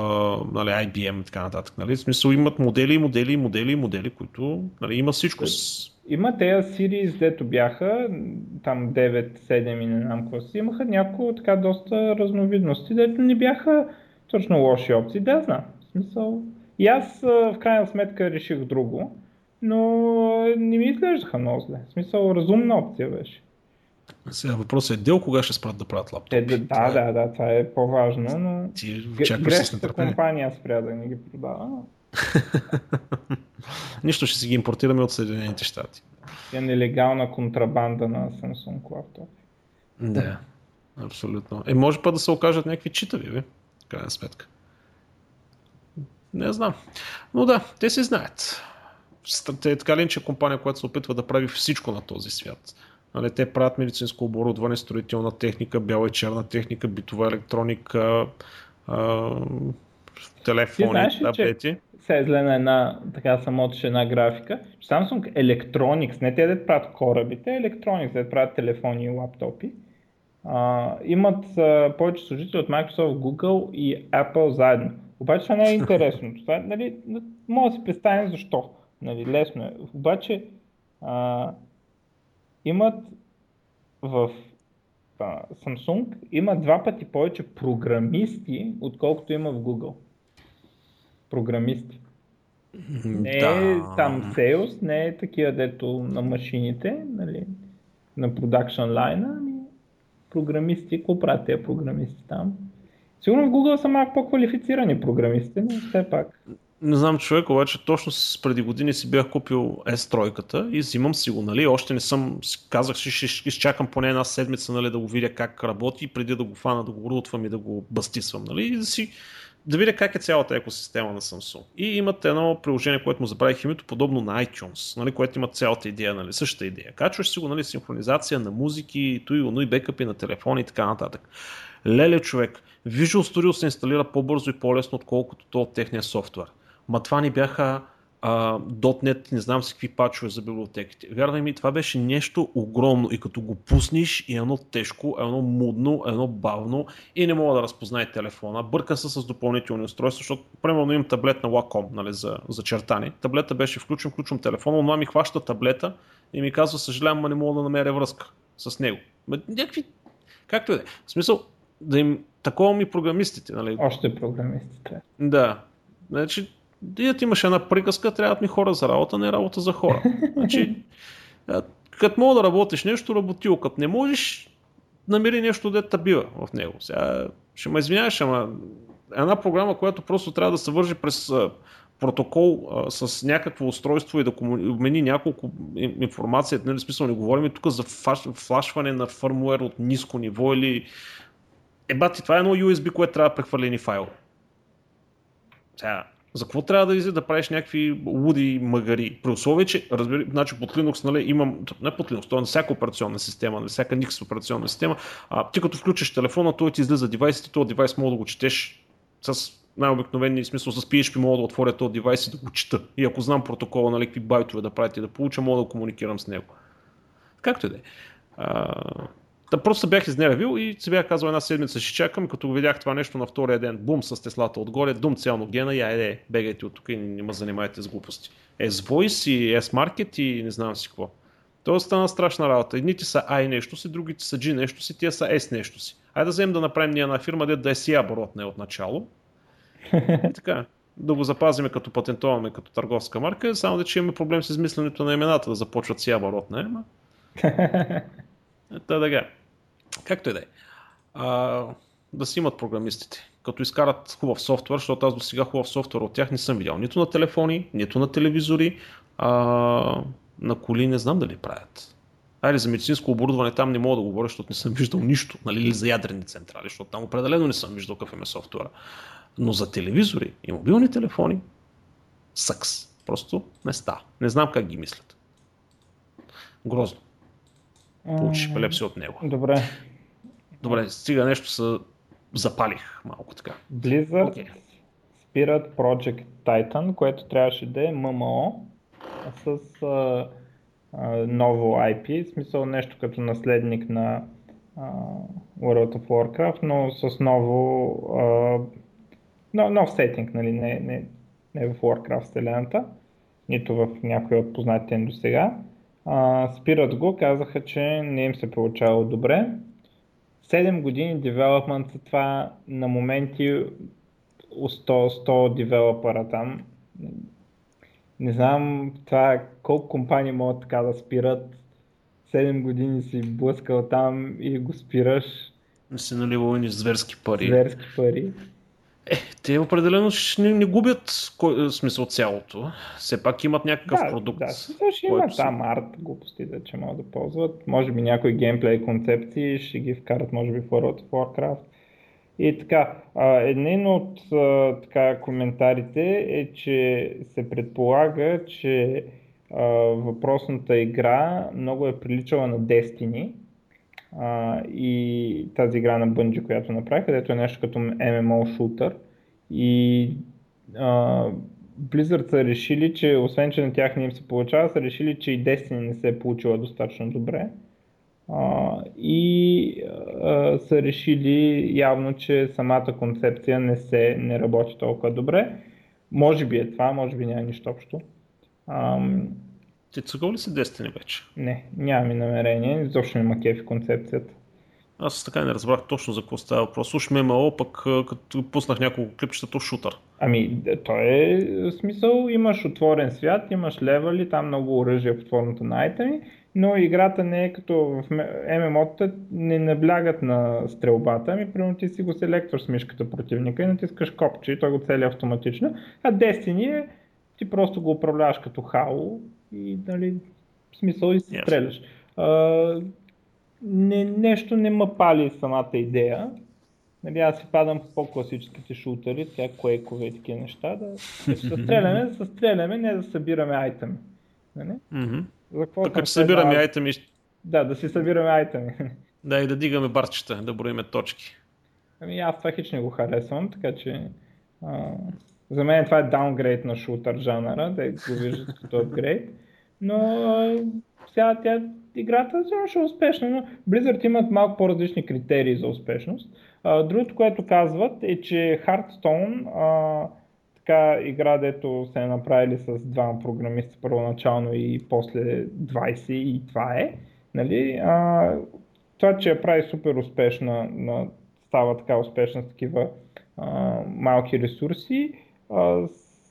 нали, IBM и така нататък. Нали? В смисъл имат модели, модели, модели, модели, които нали, има всичко. С... Има тези Series, дето бяха, там 9, 7 и не знам какво си, имаха няколко така доста разновидности, дето не бяха точно лоши опции, да знам. В смисъл. И аз в крайна сметка реших друго, но не ми изглеждаха много зле. В смисъл, разумна опция беше. Сега въпросът е дел кога ще спрат да правят лаптопи. Те, да, да, да, да, това е по-важно, но Ти грешната компания спря да ни ги продава. Нищо ще си ги импортираме от Съединените щати. е нелегална контрабанда на Samsung лаптоп. Да, абсолютно. Е, може па да се окажат някакви читави, ви, крайна сметка. Не знам. Но да, те си знаят. Те е така ли, че компания, която се опитва да прави всичко на този свят. Нали, те правят медицинско оборудване, строителна техника, бяла и черна техника, битова електроника, а, телефони, знаеш, таблети. Сега излена една, така самото една графика. Samsung Electronics, не те да правят корабите, Electronics, да правят телефони и лаптопи, а, имат а, повече служители от Microsoft, Google и Apple заедно. Обаче това не е интересно. Това, нали, може да си представим защо. Нали, лесно е. Обаче а, имат в а, Samsung има два пъти повече програмисти, отколкото има в Google. Програмисти. Не е да. там sales, не е такива дето на машините, нали, на продакшн лайна, ами програмисти, какво правят тези програмисти там? Сигурно в Google са малко по-квалифицирани програмисти, но все пак. Не знам човек, обаче точно преди години си бях купил S3 и взимам си го, нали, още не съм, казах ще, ще изчакам поне една седмица, нали, да го видя как работи, преди да го фана, да го рутвам и да го бастисвам, нали, и да си да видя как е цялата екосистема на Samsung. И имат едно приложение, което му забравих името, подобно на iTunes, нали, което има цялата идея, нали, същата идея. Качваш си го, нали, синхронизация на музики, той, но и бекъпи на телефони и така нататък. Леле човек, Visual Studio се инсталира по-бързо и по-лесно, отколкото то от техния софтуер. Ма това ни бяха а, .NET, не знам си какви пачове за библиотеките. Вярвай ми, това беше нещо огромно и като го пуснеш и едно тежко, едно мудно, едно бавно и не мога да разпознае телефона. Бърка се с допълнителни устройства, защото примерно имам таблет на Wacom нали, за, за чертани. Таблета беше включен, включвам телефона, но ми хваща таблета и ми казва, съжалявам, но не мога да намеря връзка с него. някакви... Както и да е. В смисъл, да им... Такова ми програмистите, нали? Още програмистите. Да. Значи, Дият имаше една приказка, трябват ми хора за работа, не работа за хора. Значи, като мога да работиш нещо, работил. Като не можеш, намери нещо, дете бива в него. Сега ще ме извиняваш, ама една програма, която просто трябва да се вържи през протокол а, с някакво устройство и да обмени няколко информация, нали, смисъл не говорим тук за фаш, флашване на фърмуер от ниско ниво или ебати, това е едно USB, което трябва да прехвърлени файл. Сега, за какво трябва да излезе да правиш някакви луди магари? При условие, че, разбира, значи под Linux, нали, имам, не под Linux, това е на всяка операционна система, на всяка Nix операционна система, а ти като включиш телефона, той ти излиза девайс и този девайс мога да го четеш с най-обикновения смисъл с PHP мога да отворя този девайс и да го чета. И ако знам протокола на нали, какви байтове да правите да получа, мога да комуникирам с него. Както и да е. Та просто бях изнервил и си бях казал една седмица ще чакам, като видях това нещо на втория ден, бум с Теслата отгоре, дум цялно гена и айде, бегайте от тук и не ме занимайте с глупости. S-Voice и S-Market и не знам си какво. То стана страшна работа. Едните са I нещо си, другите са G нещо си, тия са S нещо си. Айде да вземем да направим ние една фирма, да е си оборотна от начало. И така, да го запазиме като патентоваме като търговска марка, само да че имаме проблем с измисленето на имената, да започват си оборотна. Ема. Та така. Както и да е. Да си имат програмистите. Като изкарат хубав софтуер, защото аз до сега хубав софтуер от тях не съм видял. Нито на телефони, нито на телевизори, а, на коли не знам дали правят. Айде за медицинско оборудване там не мога да говоря, защото не съм виждал нищо, нали, или за ядрени централи, защото там определено не съм виждал какъв е софтуера. Но за телевизори и мобилни телефони, съкс. Просто не става. Не знам как ги мислят. Грозно. Получиш епилепсия от него. Добре. Добре, стига нещо се запалих малко така. Blizzard okay. спират Project Titan, което трябваше да е ММО с а, а, ново IP, в смисъл нещо като наследник на а, World of Warcraft, но с ново а, но, нов сетинг, нали, не, не, не в Warcraft вселената, нито в някои от познатите до сега. Спират го, казаха, че не им се получава добре 7 години девелопмент, това на моменти 100, 100 девелопера там. Не знам това колко компании могат така да спират. 7 години си блъскал там и го спираш. Не си наливал ни зверски пари. Зверски пари. Е, те определено не, не губят кой, смисъл цялото. Все пак имат някакъв да, продукт. Да, смисъл ще има там арт глупости, да, че могат да ползват. Може би някои геймплей концепции ще ги вкарат, може би в World of Warcraft. И така, един от така, коментарите е, че се предполага, че въпросната игра много е приличала на Destiny а, и тази игра на Bungie, която направи, където е нещо като MMO шутър. И а, Blizzard са решили, че освен, че на тях не им се получава, са решили, че и Destiny не се е получила достатъчно добре. А, и а, са решили явно, че самата концепция не, се, не работи толкова добре. Може би е това, може би няма нищо общо. Ам... Ти цъгал ли си Destiny вече? Не, нямам намерение, изобщо не ма кефи концепцията. Аз така не разбрах точно за какво става въпрос. Уж ММО, пък като пуснах няколко клипчета, то шутър. Ами, той е смисъл, имаш отворен свят, имаш левели, там много оръжия под формата на айтеми, но играта не е като в ММО-та, не наблягат на стрелбата, ами примерно ти си го селектор с мишката противника и натискаш копче и той го цели автоматично, а Destiny е, ти просто го управляваш като хао и нали, в смисъл и yes. стреляш. Uh, не, нещо не ме пали самата идея. Нали, аз си падам по по-класическите шутери, тя коекове и такива неща, да, да се стреляме, да се стреляме, не да събираме айтеми. Нали? Mm-hmm. За какво събираме айтеми. Да, да си събираме айтеми. Да, и да дигаме барчета, да броиме точки. Ами аз това хич не го харесвам, така че а, за мен това е даунгрейд на шутър жанъра, да го виждат като апгрейд. Но сега тя, играта ще е успешна, но Blizzard имат малко по-различни критерии за успешност. Другото, което казват е, че Hearthstone а, така игра, дето се е направили с двама програмисти първоначално и после 20 и това е. Нали? А, това, че я прави супер успешна, на, става така успешна с такива а, малки ресурси, а,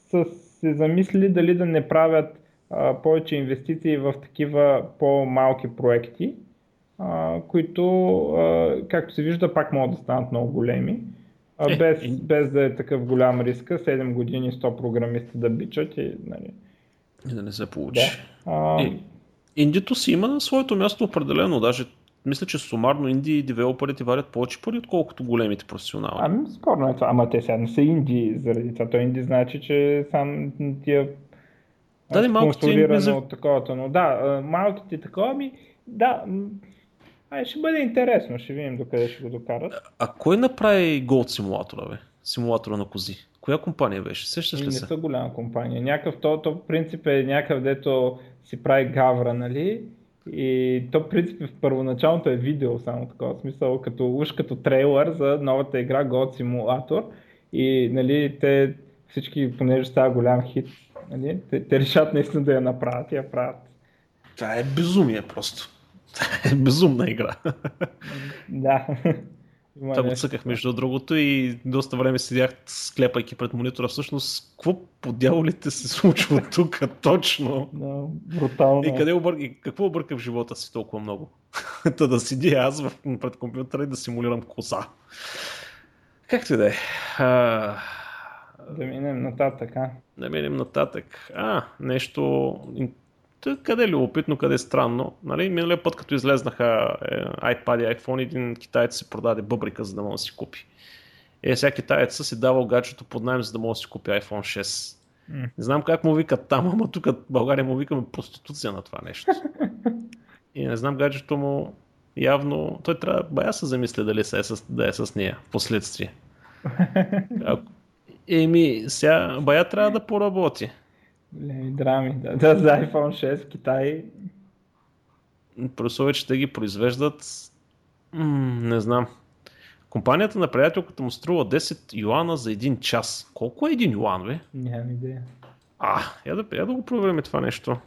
са се замислили дали да не правят а, повече инвестиции в такива по-малки проекти, а, които, а, както се вижда, пак могат да станат много големи. А, е, без, без да е такъв голям риск, 7 години 100 програмисти да бичат и, нали... и да не се получи. Да. А... Е, Индито си има своето място определено, даже мисля, че сумарно инди и девелоперите варят повече пари, отколкото големите професионални. Ами, спорно е това. Ама те сега не са инди заради това. Той инди значи, че сам тия да, не, малките от таковата, но да, малките такова ми, да, Ай, ще бъде интересно, ще видим докъде ще го докарат. А кой направи Gold симулатора, бе? Симулатора на кози? Коя компания беше? Сещаш ли не се? Не са голяма компания. Някакъв, то, то принцип е някакъв, дето си прави гавра, нали? И то принцип в първоначалното е видео, само такова смисъл, като, уж като трейлър за новата игра God Simulator. И нали, те всички, понеже става голям хит, нали, те, те решат наистина да я направят и я правят. Това е безумие просто. Безумна игра. Да. Това го цъках между другото и доста време седях склепайки пред монитора. Всъщност, какво по дяволите се случва тук точно? Да, брутално. И, къде обър... и какво обърка в живота си толкова много? Та да седи аз в... пред компютъра и да симулирам коса. Както и да е. Да минем нататък, а? Да минем нататък. А, нещо къде е любопитно, къде е странно. Нали? Миналия път, като излезнаха е, iPad и iPhone, един китаец си продаде бъбрика, за да може да си купи. Е, сега китаец си давал гаджето под найем, за да може да си купи iPhone 6. Mm. Не знам как му викат там, ама тук в България му викаме проституция на това нещо. И не знам гаджето му явно, той трябва бая се замисля дали се е с, да е с нея в последствие. Еми, сега бая трябва да поработи. Големи драми. Да, да, за iPhone 6 в Китай. Че те ги произвеждат, м- не знам. Компанията на приятелката му струва 10 юана за един час. Колко е един юан, бе? Нямам идея. А, я да, я да го проверим това нещо.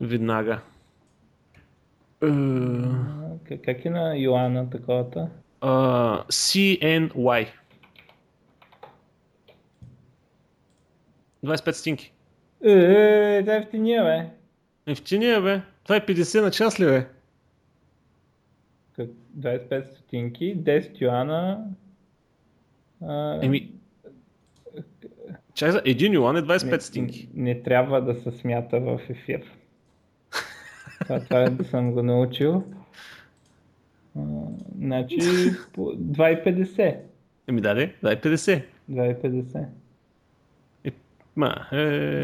Веднага. Uh, как е на юана таковата? Uh, CNY. 25 стинки. Е, е, е, ефтиния, бе. Ефтиния, бе. Това е 50 на час ли, бе? 25 стотинки, 10 юана. А, Еми, чай за един юан е 25 не, стинки. не трябва да се смята в ефир. Това, това съм го научил. А, значи по 2,50. Еми даде, дай 50. 2,50. Ма, е...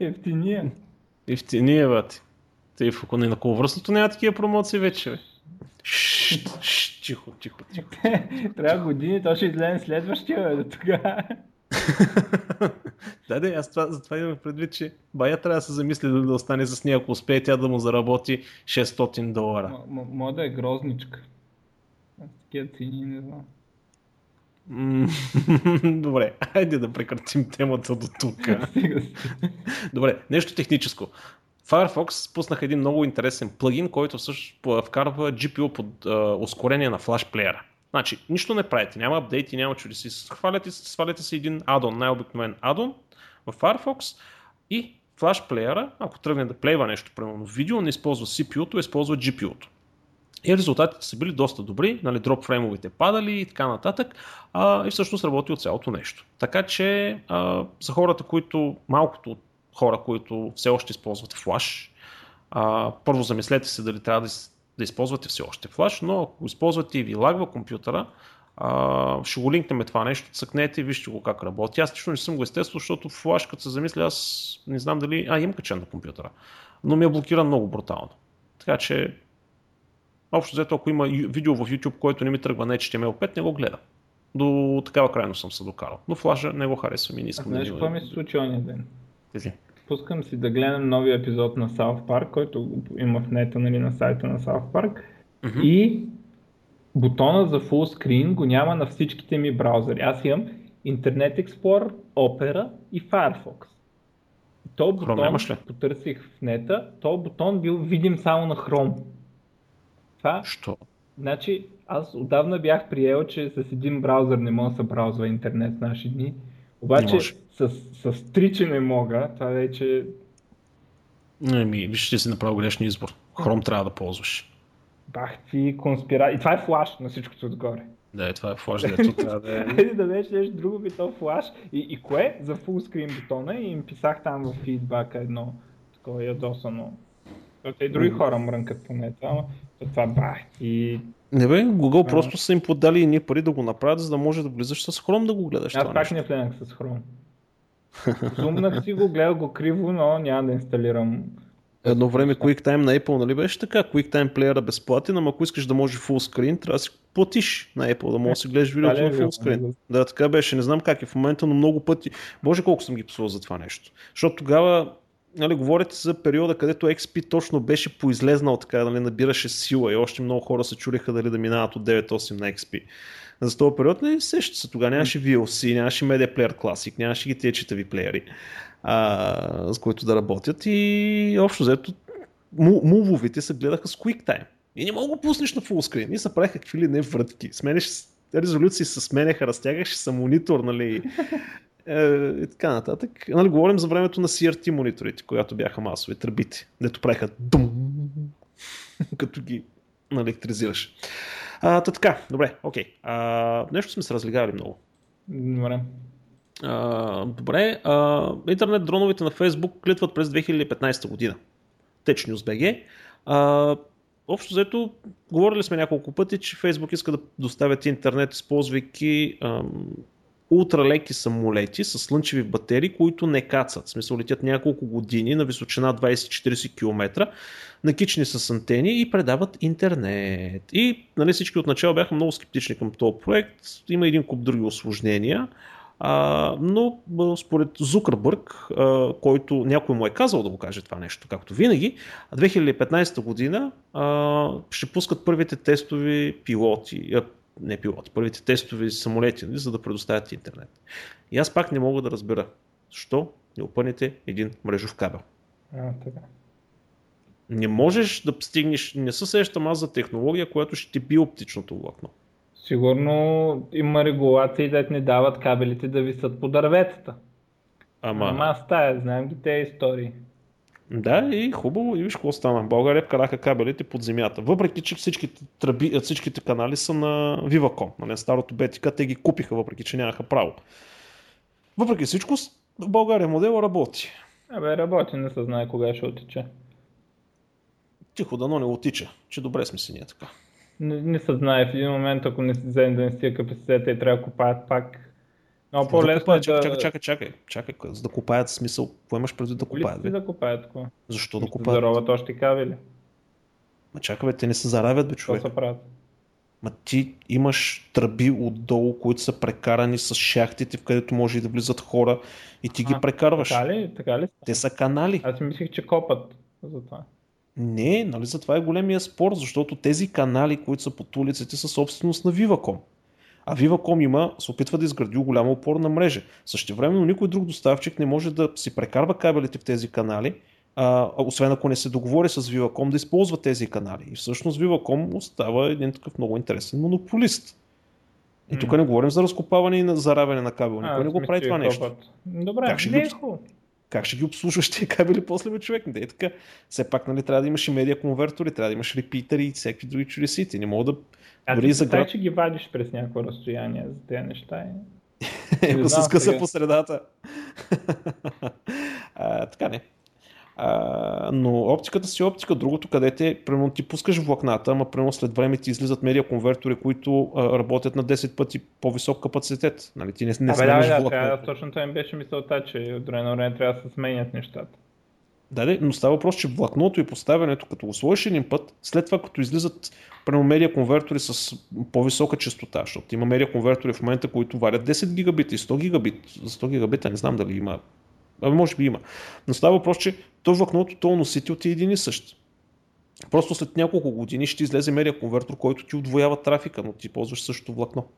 Ефтиния. Ефтиния, бати. Тъй в не на коловръстното няма такива промоции вече, бе. Шшт, шшт, тихо, тихо, тихо. Трябва години, то ще излезе следващия, бе, до тогава. да, да, аз това, затова имам предвид, че бая трябва да се замисли да, да остане с нея, ако успее тя да му заработи 600 долара. М- м- Може да е грозничка. Такива цени не знам. Добре, айде да прекратим темата до тук. Добре, нещо техническо. Firefox пуснаха един много интересен плагин, който п- вкарва GPU под а, ускорение на флаш плеера. Значи, нищо не правите, няма апдейти, няма чудеси. Сваляте, сваляте си един адон, най-обикновен адон в Firefox и флаш плеера, ако тръгне да плейва нещо, примерно видео, не използва CPU-то, използва GPU-то. И резултатите са били доста добри, нали, дроп фреймовете падали и така нататък, а, и всъщност работи от цялото нещо. Така че а, за хората, които, малкото хора, които все още използват флаш, а, първо замислете се дали трябва да, да използвате все още флаш, но ако използвате и ви лагва компютъра, а, ще го линкнем това нещо, цъкнете и вижте го как работи. Аз лично не съм го естествено, защото флаш, като се замисля, аз не знам дали... А, имам качен на компютъра, но ми е блокиран много брутално. Така че Общо взето, ако има видео в YouTube, което не ми тръгва на HTML5, не го гледам. До такава крайно съм се докарал. Но флажа не го харесвам и не А искам знаеш да какво ми се случи ония ден? Тези. Пускам си да гледам новия епизод на South Park, който има в нета, нали, на сайта на South Park. Мгм. И бутона за full screen го няма на всичките ми браузъри. Аз имам Internet Explorer, Opera и Firefox. То бутон, ли? потърсих в нета, то бутон бил видим само на Chrome. Това, Що? значи, аз отдавна бях приел, че с един браузър не мога да се браузва интернет в наши дни. Не Обаче с, с три, че не мога, това вече Еми, виж, ще си направил грешния избор. Хром трябва да ползваш. бах ти конспира... И това е флаш на всичкото отгоре. Да, е, това е флаж, дето трябва да е. Хайде да беше нещо друго би то флаш. И, и кое? За фулскрин бутона и им писах там в фидбака едно такова ядосано. Защото и други хора мрънкат по нета, ама то това бах и Не бе, Google А. просто са им подали едни пари да го направят, за да може да влизаш с Chrome да го гледаш. аз това пак нещо. не влезнах с Chrome. Зумнах си го, гледах го криво, но няма да инсталирам. Едно време QuickTime на Apple, нали беше така? QuickTime плеера безплатен, ама ако искаш да може full screen, трябва да си платиш на Apple, да можеш да си гледаш видеото Така ли на е full screen. Да, така беше. Не знам как е в момента, но много пъти. Боже, колко съм ги псувал за това нещо. Защото тогава нали, говорите за периода, където XP точно беше поизлезнал, така, нали, набираше сила и още много хора се чудеха дали да минават от 9.8 на XP. За този период не сеща се, тогава нямаше VLC, нямаше Media Player Classic, нямаше ги тези читави плеери, а, с които да работят и общо взето му- мувовете се гледаха с QuickTime. И не мога да го пуснеш на фулскрин. И се правиха какви ли не вратки. Сменеш резолюции се сменяха, разтягаше се монитор, нали, и така нататък. Нали, говорим за времето на CRT мониторите, когато бяха масови, тръбите, дето правиха дум, като ги наелектризираш. А, та така, добре, окей. А, нещо сме се разлигали много. Добре. А, добре, а, интернет дроновете на Facebook клитват през 2015 година. TechNews.bg. А, общо взето, говорили сме няколко пъти, че Facebook иска да доставят интернет, използвайки ам, ултралеки самолети с слънчеви батерии, които не кацат. В смисъл летят няколко години на височина 20-40 км, накични с антени и предават интернет. И нали, всички от начало бяха много скептични към този проект. Има един куп други осложнения. А, но според Зукърбърг, а, който някой му е казал да го каже това нещо, както винаги, 2015 година а, ще пускат първите тестови пилоти, а, не пилоти, първите тестови самолети, нали, за да предоставят интернет. И аз пак не мога да разбера, защо не опънете един мрежов кабел. А, така. Не можеш да стигнеш, не се сещам аз за технология, която ще ти би оптичното влакно. Сигурно има регулации, да не дават кабелите да висят по дърветата. Ама, Ама аз тая, знаем ги тези истории. Да, и хубаво, и виж какво стана. България вкараха кабелите под земята. Въпреки, че всичките, тръби, всичките канали са на Viva.com, нали, старото BTK, те ги купиха, въпреки, че нямаха право. Въпреки всичко, в България модел работи. Абе, работи, не се знае кога ще отича. Тихо, дано не отича, че добре сме си ние така. Не, не се знае, в един момент, ако не си вземе да не стига капацитета и трябва да купаят пак, много по-лесно да е да... Чакай, чакай, чакай, чакай, за да купаят смисъл, какво имаш преди да купаят? Бе? да купаят какво? Защо да купаят? Зароват още кабели. Ма чакай, бе, те не се заравят, бе, човек. Какво се правят? Ма ти имаш тръби отдолу, които са прекарани с шахтите, в където може и да влизат хора и ти а, ги прекарваш. Така ли? Така ли? Те са канали. Аз мислих, че копат за това. Не, нали за това е големия спор, защото тези канали, които са под улиците, са собственост на Viva.com. А Viva.com има, се опитва да изгради голяма опорна мрежа. Същевременно никой друг доставчик не може да си прекарва кабелите в тези канали, а, освен ако не се договори с Viva.com да използва тези канали. И всъщност Viva.com остава един такъв много интересен монополист. И тук не говорим за разкопаване и на заравяне на кабел. Никой не го прави това нещо. Добре, как ще, не ги, е как ще ги обслужваш тези кабели после бе човек? Не е така. Все пак нали, трябва да имаш и медиа конвертори, трябва да имаш репитери и всеки други чудеси. не мога да а Дори за град... че ги вадиш през някакво разстояние за тези неща. Ако се скъса по средата. а, така не. А, но оптиката си е оптика. Другото, където е, примерно ти пускаш влакната, ама примерно след време ти излизат медиа конвертори, които а, работят на 10 пъти по-висок капацитет. Нали, ти не, не Абе, да, да, трябва, точно това им беше мисълта, че от време на време трябва да се сменят нещата. Да, но става въпрос, че влакното и поставянето, като го сложиш един път, след това като излизат прямо медиа конвертори с по-висока частота, защото има медиа конвертори в момента, които варят 10 гигабита и 100 гигабит. За 100 гигабита не знам дали има. Абе, може би има. Но става въпрос, че то влакното, то носител ти е един и същ. Просто след няколко години ще излезе медиа конвертор, който ти отвоява трафика, но ти ползваш същото влакно.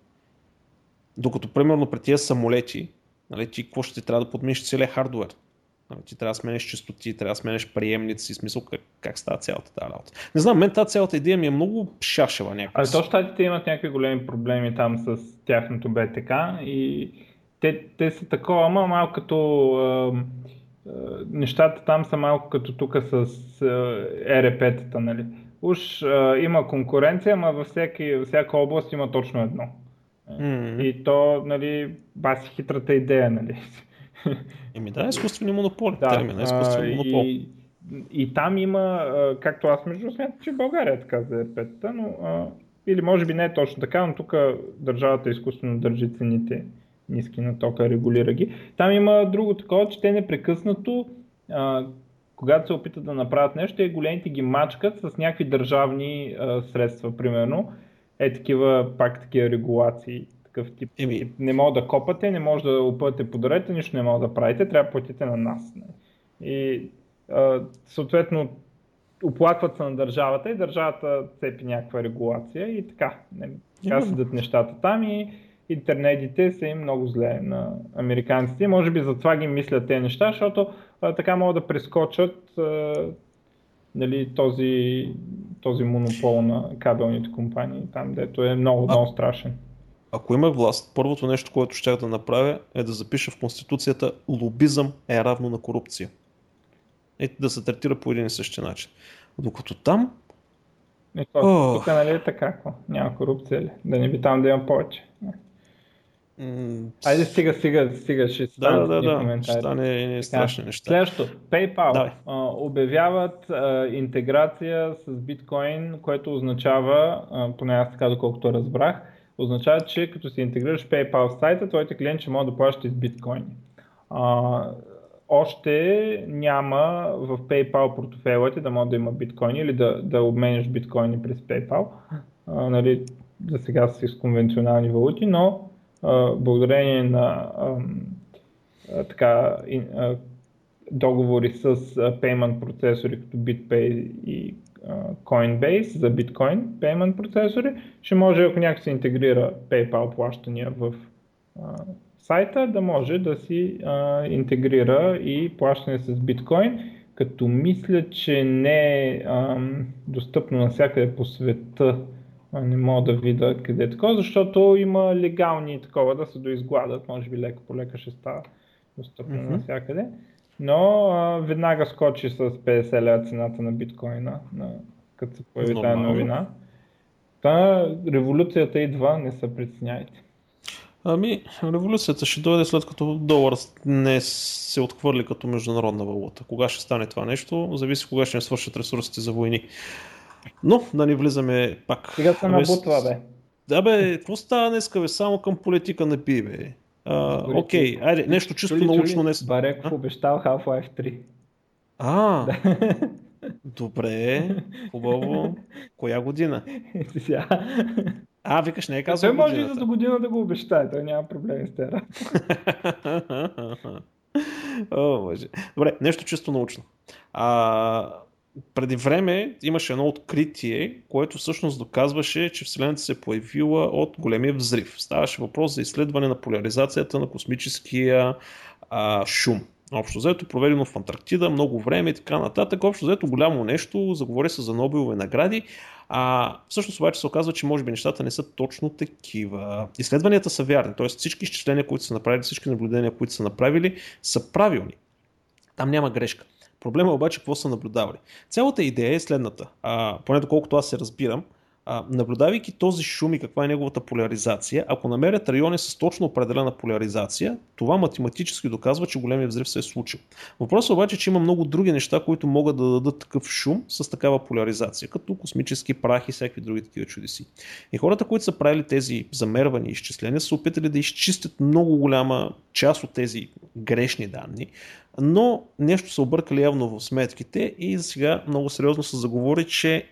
Докато, примерно, при тия самолети, нали, ти какво ще ти трябва да подминеш целият хардвер? Нали, ти трябва да сменеш частоти, трябва да сменеш приемници, смисъл как, как става цялата тази работа. Не знам, мен тази цялата идея ми е много шашева някаква. А то щатите имат някакви големи проблеми там с тяхното БТК и те, те са такова, ама малко като е, е, нещата там са малко като тук с е, ЕРП-тата, нали. Уж е, има конкуренция, ама във всяки, всяка област има точно едно. Mm-hmm. И то, нали, баси хитрата идея, нали. Еми да, изкуствени монополи. Да, термина, изкуствени монопол. И, и там има, както аз между смятам, че България е така за ЕРП-та, но или може би не е точно така, но тук държавата изкуствено държи цените ниски на тока, регулира ги. Там има друго такова, че те непрекъснато, а, когато се опитат да направят нещо, те големите ги мачкат с някакви държавни а, средства, примерно. Е такива, пак такива регулации такъв тип. Еми... Не мога да копате, не може да опъвате по дървета, нищо не мога да правите, трябва да платите на нас. Не. И а, съответно оплакват се на държавата и държавата цепи някаква регулация и така. Не, така седат нещата там и интернетите са им много зле на американците. Може би затова ги мислят тези неща, защото а, така могат да прескочат а, нали, този, този монопол на кабелните компании, там дето е много, много страшен ако има власт, първото нещо, което ще да направя е да запиша в Конституцията лобизъм е равно на корупция. И да се третира по един и същи начин. Докато там... И то, oh. Тук нали е така, какво? Няма корупция ли? Да не би там да има повече. Айде стига, стига, стига, ще стане да, да, да, коментари. Ще стане страшни неща. Следващото, PayPal а, обявяват а, интеграция с биткоин, което означава, а, поне аз така доколкото разбрах, означава, че като си интегрираш PayPal сайта, твоите клиенти ще могат да плащат и с биткоини. А, още няма в PayPal портфейлите да може да има биткоини или да, да обменяш биткоини през PayPal. А, нали, за сега са с конвенционални валути, но а, благодарение на а, а, така, а, договори с а, payment процесори като BitPay и Coinbase за биткоин payment процесори, ще може, ако някак се интегрира PayPal плащания в а, сайта, да може да си а, интегрира и плащане с биткоин, като мисля, че не е а, достъпно навсякъде по света. А, не мога да видя къде е такова, защото има легални такова да се доизгладат, може би леко по лека ще става достъпно mm-hmm. навсякъде. Но а, веднага скочи с 50 лева цената на биткоина, на, като се появи тази новина. Та революцията идва, не се притесняйте. Ами, революцията ще дойде след като долар не се отхвърли като международна валута. Кога ще стане това нещо, зависи кога ще не свършат ресурсите за войни. Но да не влизаме пак. Сега се набутва, бе. Да бе, какво става днеска, бе? Само към политика не пи, бе. А, окей, айде, нещо чисто чули, научно днес. Бареков обещал Half-Life 3. А, добре, хубаво. Коя година? А, викаш, не е казал Той може и за година да го обещае, той няма проблеми с тера. О, боже. Добре, нещо чисто научно. А, преди време имаше едно откритие, което всъщност доказваше, че Вселената се е появила от големия взрив. Ставаше въпрос за изследване на поляризацията на космическия а, шум. Общо взето, проведено в Антарктида, много време и така нататък. Общо взето, голямо нещо, заговори се за Нобелове награди. А всъщност обаче се оказва, че може би нещата не са точно такива. Изследванията са вярни, т.е. всички изчисления, които са направили, всички наблюдения, които са направили, са правилни. Там няма грешка. Проблема е обаче какво са наблюдавали. Цялата идея е следната, а, поне доколкото аз се разбирам, а, наблюдавайки този шум и каква е неговата поляризация, ако намерят райони с точно определена поляризация, това математически доказва, че големия взрив се е случил. Въпросът е обаче, че има много други неща, които могат да дадат такъв шум с такава поляризация, като космически прах и всякакви други такива чудеси. И хората, които са правили тези замервани и изчисления, са опитали да изчистят много голяма част от тези грешни данни, но нещо са объркали явно в сметките и сега много сериозно се заговори, че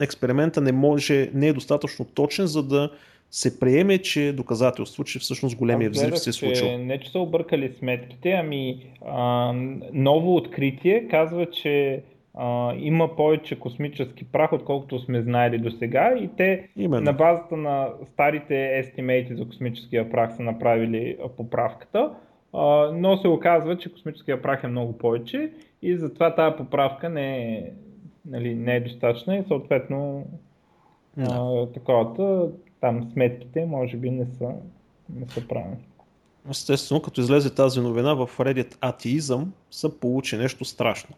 експеримента не може, не е достатъчно точен, за да се приеме, че е доказателство, че всъщност големия взрив се е случил. Че, не, че са объркали сметките, ами а, ново откритие казва, че а, има повече космически прах, отколкото сме знаели до сега и те Именно. на базата на старите естимейти за космическия прах са направили поправката, но се оказва, че космическия прах е много повече и затова тази поправка не е, нали, не е достатъчна и съответно да. таковата, там сметките може би не са, не са правилни. Естествено, като излезе тази новина в Reddit атеизъм, са получи нещо страшно.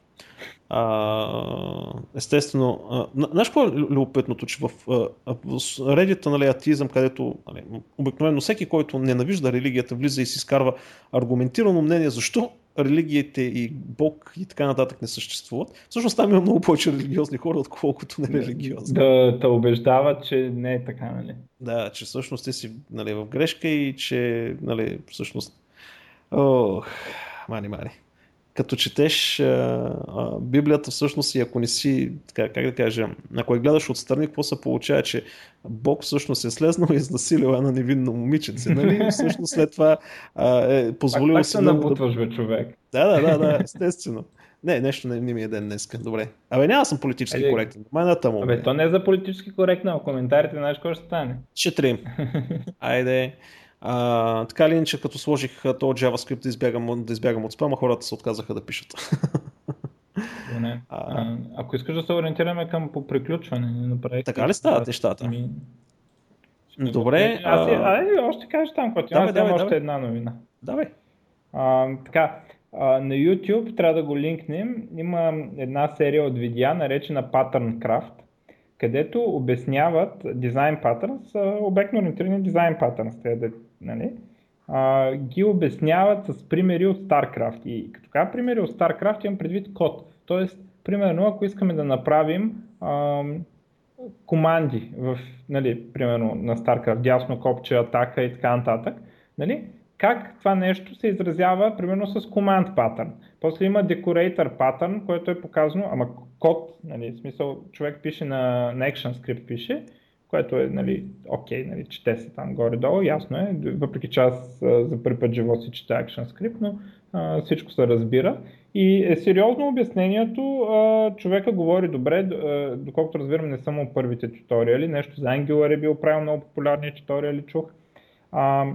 А, естествено, знаеш какво е любопитното, че в, в Reddit нали, атеизъм, където нали, обикновено всеки, който ненавижда религията, влиза и си изкарва аргументирано мнение защо религиите и Бог и така нататък не съществуват. Всъщност там има много повече религиозни хора, отколкото нерелигиозни. Да те убеждават, че не е така, нали? Да, че всъщност ти си нали, в грешка и че нали, всъщност... Ох, мани, мани като четеш а, а, Библията всъщност и ако не си, така, как да кажа, ако я гледаш отстрани, какво се получава, че Бог всъщност е слезнал и изнасилил една невинно момиченце, нали? Всъщност след това а, е позволил пак, пак се набутваш, да... бе, човек. Да, да, да, да, естествено. Не, нещо не, не ми е ден днес. Добре. Абе, няма съм политически Али... коректен. Майната му. Абе, то не е за политически коректно, а коментарите знаеш какво ще стане. Ще трим. Айде. А, така ли иначе, като сложих този JavaScript да избягам, да избягам от спама, хората се отказаха да пишат. Не. А, ако искаш да се ориентираме към по приключване, не направих. Така ли стават нещата? Ми... Добре. А, а... а, още кажеш там, когато да, аз давай, още давай. една новина. Давай. А, така, а, на YouTube трябва да го линкнем. Има една серия от видеа, наречена Pattern Craft където обясняват дизайн патърнс, обектно ориентирани дизайн патърнс, нали? а, ги обясняват с примери от StarCraft. И като кажа примери от StarCraft имам предвид код. Тоест, примерно, ако искаме да направим а, команди в, нали, примерно на StarCraft, дясно копче, атака и така нататък, нали, как това нещо се изразява примерно с command pattern. После има decorator pattern, което е показано, ама код, нали, в смисъл човек пише на, на action script пише, което е, нали, окей, нали, чете се там горе-долу, ясно е, въпреки че аз за първи път живот си чета ActionScript, но а, всичко се разбира. И е сериозно обяснението, а, човека говори добре, доколкото разбирам не само първите туториали, нещо за Angular е бил правил много популярни туториали, чух. А,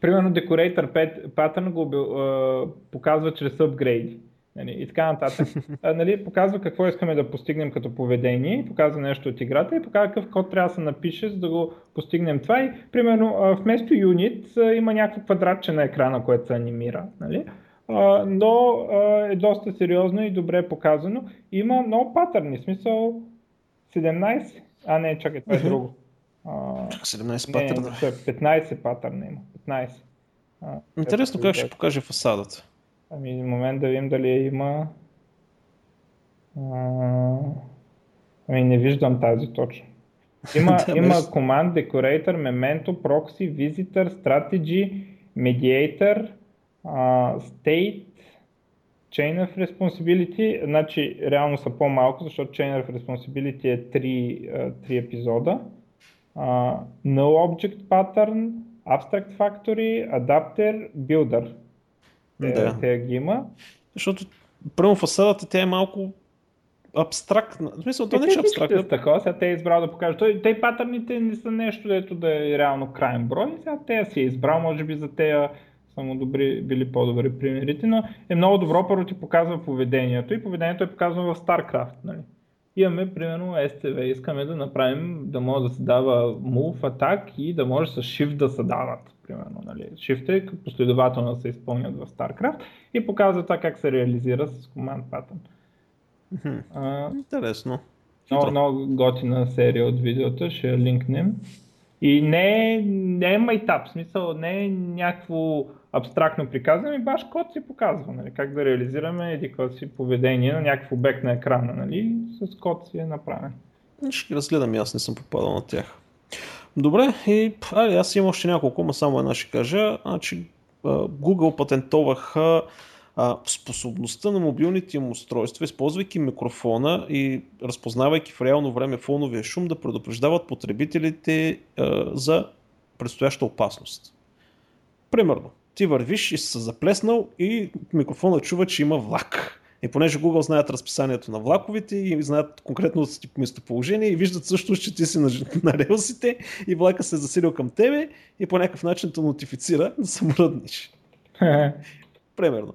примерно Decorator Pattern го а, показва чрез апгрейди. Нали, и така нататък. А, нали, показва какво искаме да постигнем като поведение, показва нещо от играта и показва какъв код трябва да се напише, за да го постигнем това. И, примерно, вместо unit има някакво квадратче на екрана, което се анимира. Нали? а, но а, е доста сериозно и добре показано. Има много патърни, смисъл 17, а не, чакай, това е друго. А, 17 не, патърна. Не, 15 патърна има, 15. А, Интересно как ще покаже фасадата. Ами, момент да видим дали има. А, ами, не виждам тази точно. Има, има Command, Decorator, Memento, Proxy, Visitor, Strategy, Mediator, uh, State, Chain of Responsibility. Значи, реално са по-малко, защото Chain of Responsibility е 3, uh, 3 епизода. Uh, no Object Pattern, Abstract Factory, Adapter, Builder. Те, да. те ги има. Защото първо фасадата тя е малко абстрактна. В смисъл, то не е абстрактна. Такова, сега те е избрал да покажат. Той, те патърните не са нещо, дето да е реално крайен брой. Сега те си е избрал, може би за тея само добри, били по-добри примерите, но е много добро, първо ти показва поведението и поведението е показано в StarCraft. Нали? Имаме, примерно, STV, искаме да направим, да може да се дава move, атак и да може с shift да се дават. Примерно, нали? Shift е последователно се изпълнят в StarCraft и показва това как се реализира с command pattern. А, Интересно. Много, много готина серия от видеота, ще я линкнем. И не, не е майтап, смисъл не е някакво абстрактно приказване, баш код си показва, нали, как да реализираме еди си поведение на някакъв обект на екрана, нали, с код си е направен. Ще ги разгледам, аз не съм попадал на тях. Добре, и али, аз имам още няколко, но само една ще кажа. Значи, Google патентоваха способността на мобилните им устройства, използвайки микрофона и разпознавайки в реално време фоновия шум, да предупреждават потребителите за предстояща опасност. Примерно, ти вървиш и се заплеснал и микрофона чува, че има влак. И понеже Google знаят разписанието на влаковете и знаят конкретно местоположение и виждат също, че ти си на, на релсите и влака се е засилил към тебе и по някакъв начин те нотифицира да се мръднеш. Примерно.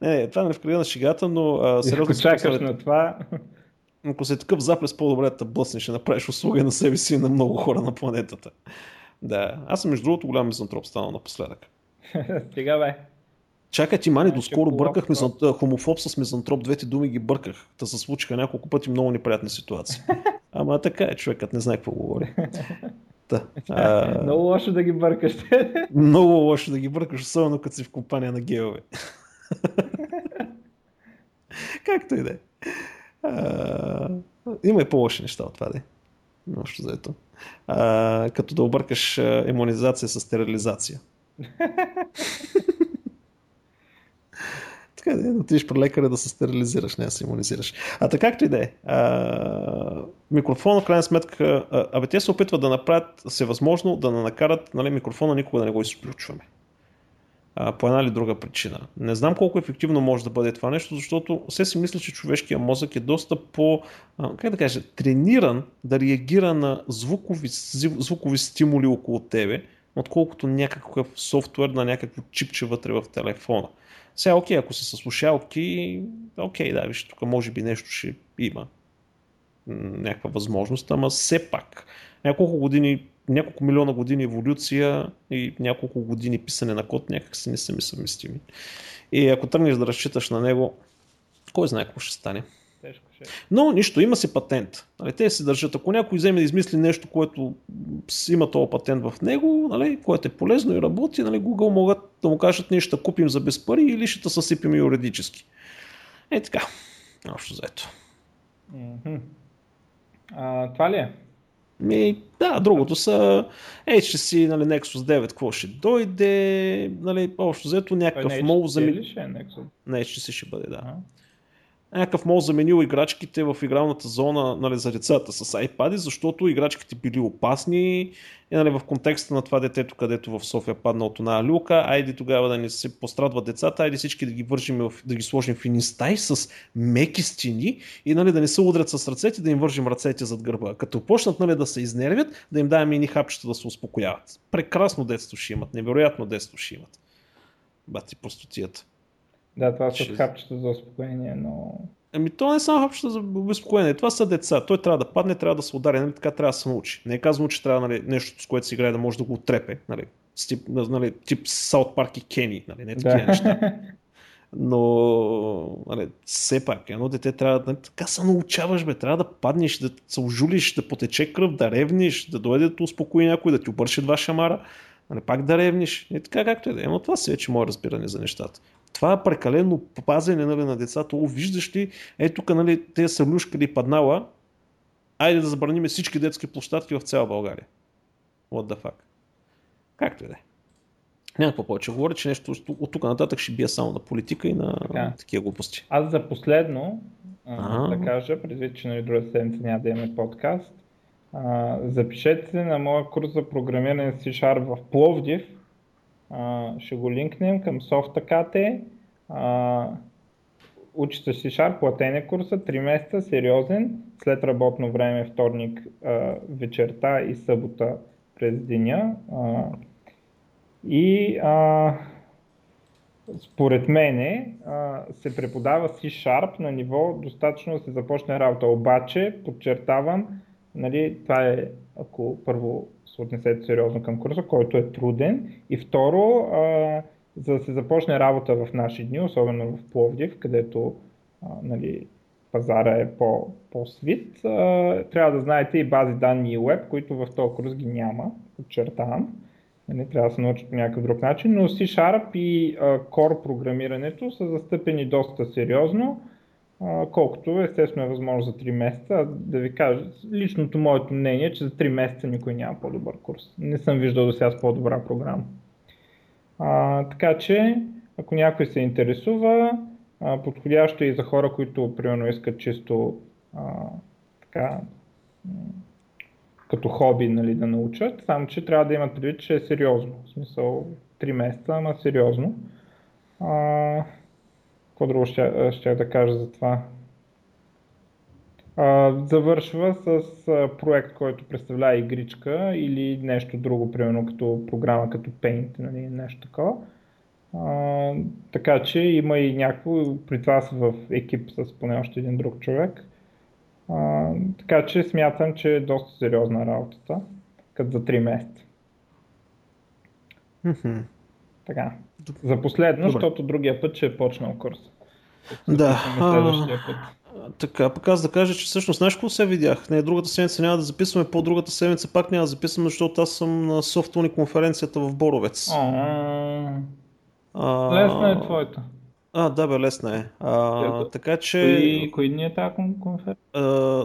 Не, не, това не е в края на шегата, но а, сериозно. Ако чакаш на това. Ако си такъв заплес, по-добре да блъснеш и направиш услуга на себе си и на много хора на планетата. Да, аз съм между другото голям мизантроп станал напоследък. Стига бе. Чакай ти, мани, доскоро бърках мизан... хомофоб с мизантроп, двете думи ги бърках. Та се случиха няколко пъти много неприятни ситуации. Ама така е, човекът не знае какво говори. Да. А... Много лошо да ги бъркаш. Много лошо да ги бъркаш, особено като си в компания на геове. Както и да е. Има и по-лоши неща от това, да Нощо заето. А, като да объркаш иммунизация с стерилизация. Така да отидеш при лекаря да се стерилизираш, не да се иммунизираш. А така както и да е. Микрофона, в крайна сметка, абе те се опитват да направят всевъзможно да накарат нали, микрофона никога да не го изключваме. А, по една или друга причина. Не знам колко ефективно може да бъде това нещо, защото все си мисля, че човешкият мозък е доста по, а, как да кажа, трениран да реагира на звукови, звукови стимули около тебе, отколкото някакъв софтуер на някакво чипче вътре в телефона. Сега, окей, ако си със слушалки, окей, да, виж, тук може би нещо ще има. Някаква възможност, ама все пак. Няколко години, няколко милиона години еволюция и няколко години писане на код някак си не са ми съвместими. И ако тръгнеш да разчиташ на него, кой знае какво ще стане. Тежко ще. Е. Но нищо, има си патент. Нали, те си държат. Ако някой вземе да измисли нещо, което има този патент в него, нали, което е полезно и работи, нали, Google могат да му кажат, ние ще купим за без пари или ще съсипим юридически. Е така. Общо заето. Mm-hmm. А, това ли е? Ми, да, другото са HTC, нали, Nexus 9, какво ще дойде, нали, общо взето някакъв мол за... Не HTC ще бъде, да. Uh-huh някакъв мол заменил играчките в игралната зона нали, за децата с iPad, защото играчките били опасни и нали, в контекста на това детето, където в София падна от една люка, айде тогава да не се пострадват децата, айде всички да ги вържим, да ги сложим в един стай с меки стени и нали, да не се удрят с ръцете, да им вържим ръцете зад гърба. Като почнат нали, да се изнервят, да им даваме ини хапчета да се успокояват. Прекрасно детство ще имат, невероятно детство ще имат. Бати простотията. Да, това са хапчета за успокоение, но... Ами то не е само хапчета за успокоение, това са деца. Той трябва да падне, трябва да се удари, нали, така трябва да се научи. Не е казано, че трябва нали, нещо, с което се играе, да може да го отрепе. Нали, тип, нали, тип Саут Парк и Кени, нали, не такива да. неща. Но, нали, все пак, едно дете трябва да... Така се научаваш, бе. Трябва да паднеш, да се ожулиш, да потече кръв, да ревниш, да дойде да успокои някой, да ти обърши два шамара. Нали, пак да ревниш. И така както е да е. Но това си вече мое разбиране за нещата. Това е прекалено пазене нали, на децата. О, виждаш ли, ето тук нали, те са люшкали паднала, айде да забраним всички детски площадки в цяла България. What the fuck. Както и да е. Няма какво повече. Говоря, че нещо от тук нататък ще бия само на политика и на така. такива глупости. Аз за последно а, да кажа, предвид, че нали, друга седмица няма да имаме подкаст, а, запишете се на моя курс за програмиране с C-Sharp в Пловдив. Ще го линкнем към SoftAKT. Учи се C-Sharp, платен е курса, 3 месеца, сериозен, след работно време, вторник вечерта и събота през деня. И а, според мене а, се преподава C-Sharp на ниво достатъчно да се започне работа. Обаче, подчертавам, нали, това е ако първо се отнесете сериозно към курса, който е труден и второ, а, за да се започне работа в наши дни, особено в Пловдив, където а, нали, пазара е по, по-свит, а, трябва да знаете и бази данни и веб, които в този курс ги няма, подчертавам. Нали, трябва да се научат по някакъв друг начин, но C-Sharp и а, Core програмирането са застъпени доста сериозно, колкото естествено е възможно за 3 месеца. Да ви кажа, личното моето мнение е, че за 3 месеца никой няма по-добър курс. Не съм виждал до сега с по-добра програма. А, така че, ако някой се интересува, а, подходящо е и за хора, които примерно искат чисто а, така, като хоби нали, да научат, само че трябва да имат предвид, че е сериозно. В смисъл 3 месеца, ама сериозно. А, какво друго ще, ще да кажа за това? А, завършва с а, проект, който представлява игричка или нещо друго, примерно като програма като Paint, нали, нещо такова. А, така че има и някакво, при това са в екип с поне още един друг човек. А, така че смятам, че е доста сериозна работата, като за 3 месеца. Mm-hmm. Така. За последно, Добре. защото другия път ще е почнал курс. Да. Следващия път. Така, пък аз да кажа, че всъщност знаеш какво се видях? Не, другата седмица няма да записваме, по-другата седмица пак няма да записваме, защото аз съм на софтуни конференцията в Боровец. А, Лесна е твоята. А, да, бе, лесна е. А, Ето, така че. Кои, кои дни е тази конференция?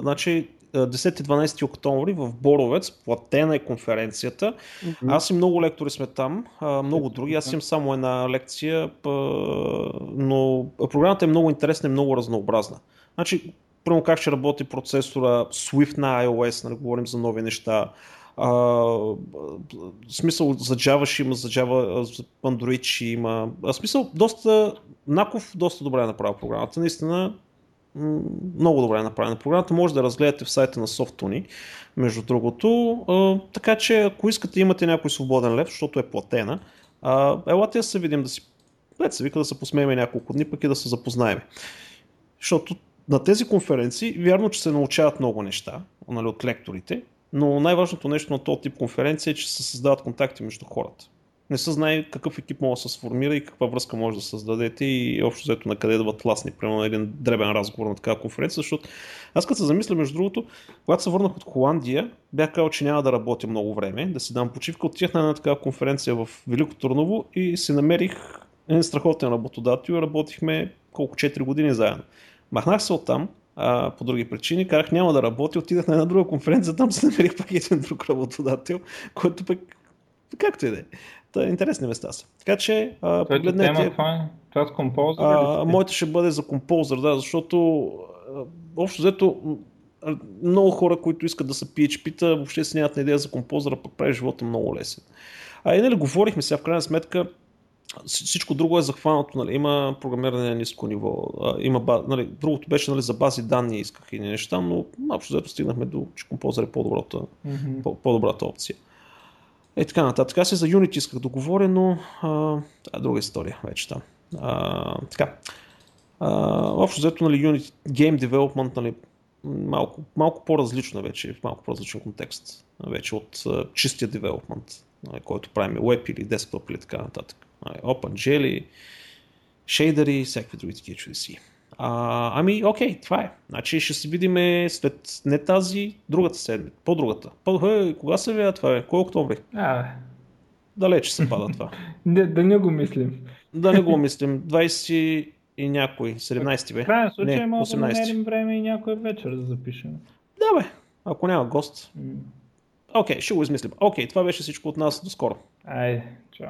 Значи, 10-12 октомври в Боровец, платена е конференцията. Mm-hmm. Аз и много лектори сме там, много други. Аз имам само една лекция, но програмата е много интересна и много разнообразна. Значи, първо как ще работи процесора, Swift на iOS, нали, говорим за нови неща, а, смисъл за Java ще има, за Java, за Android ще има. А, смисъл доста, Наков доста добре е направил програмата. Наистина много добре е направена програмата. Може да разгледате в сайта на Softony, между другото. Така че ако искате имате някой свободен лев, защото е платена, елате да се видим да си Лед се вика да се посмеем няколко дни, пък и да се запознаем. Защото на тези конференции, вярно, че се научават много неща нали, от лекторите, но най-важното нещо на този тип конференция е, че се създават контакти между хората. Не се знае какъв екип може да се сформира и каква връзка може да създадете и общо взето на къде да властни, примерно на един дребен разговор на такава конференция, защото аз като се замисля, между другото, когато се върнах от Холандия, бях казал, че няма да работя много време, да си дам почивка, отидах на една такава конференция в Велико Турново и си намерих един страхотен работодател, работихме колко 4 години заедно. Махнах се оттам, а, по други причини. Карах няма да работи, отидах на една друга конференция, там се намерих пак един друг работодател, който пък както и да е. Та, интересни места са. Така че, а, погледнете... Тема, това, е? това с композър? А, моята ще бъде за композър, да, защото а, общо взето много хора, които искат да са PHP-та, въобще си нямат идея за композъра, пък прави живота много лесен. А и нали, говорихме сега, в крайна сметка, всичко друго е захванато. Нали. Има програмиране на ниско ниво. Има, нали, другото беше нали, за бази данни, исках и неща, но общо взето стигнахме до, че композър е по-добрата, mm-hmm. по-добрата опция. Е така нататък. Аз и за Unity исках да говоря, но а, а, друга история вече там. А, така. А, общо взето, нали, Unity Game Development, нали, малко, малко по-различно вече, в малко по-различен контекст вече от uh, чистия development, нали, който правим web или desktop или така нататък. Нали, OpenGL, шейдъри и всякакви други такива чудеси. А, ами, окей, това е. Значи ще се видим след не тази, другата седмица, по-другата. По, е, кога се вия това е? Кой октомври? А, Далече се пада това. да, да не го мислим. Да не го мислим. 20 и някой, 17 бе. В крайна случай Не, може да 18. намерим време и някой вечер да запишем. Да бе, ако няма гост. Окей, ще го измислим. Окей, това беше всичко от нас. До скоро. Айде, чао.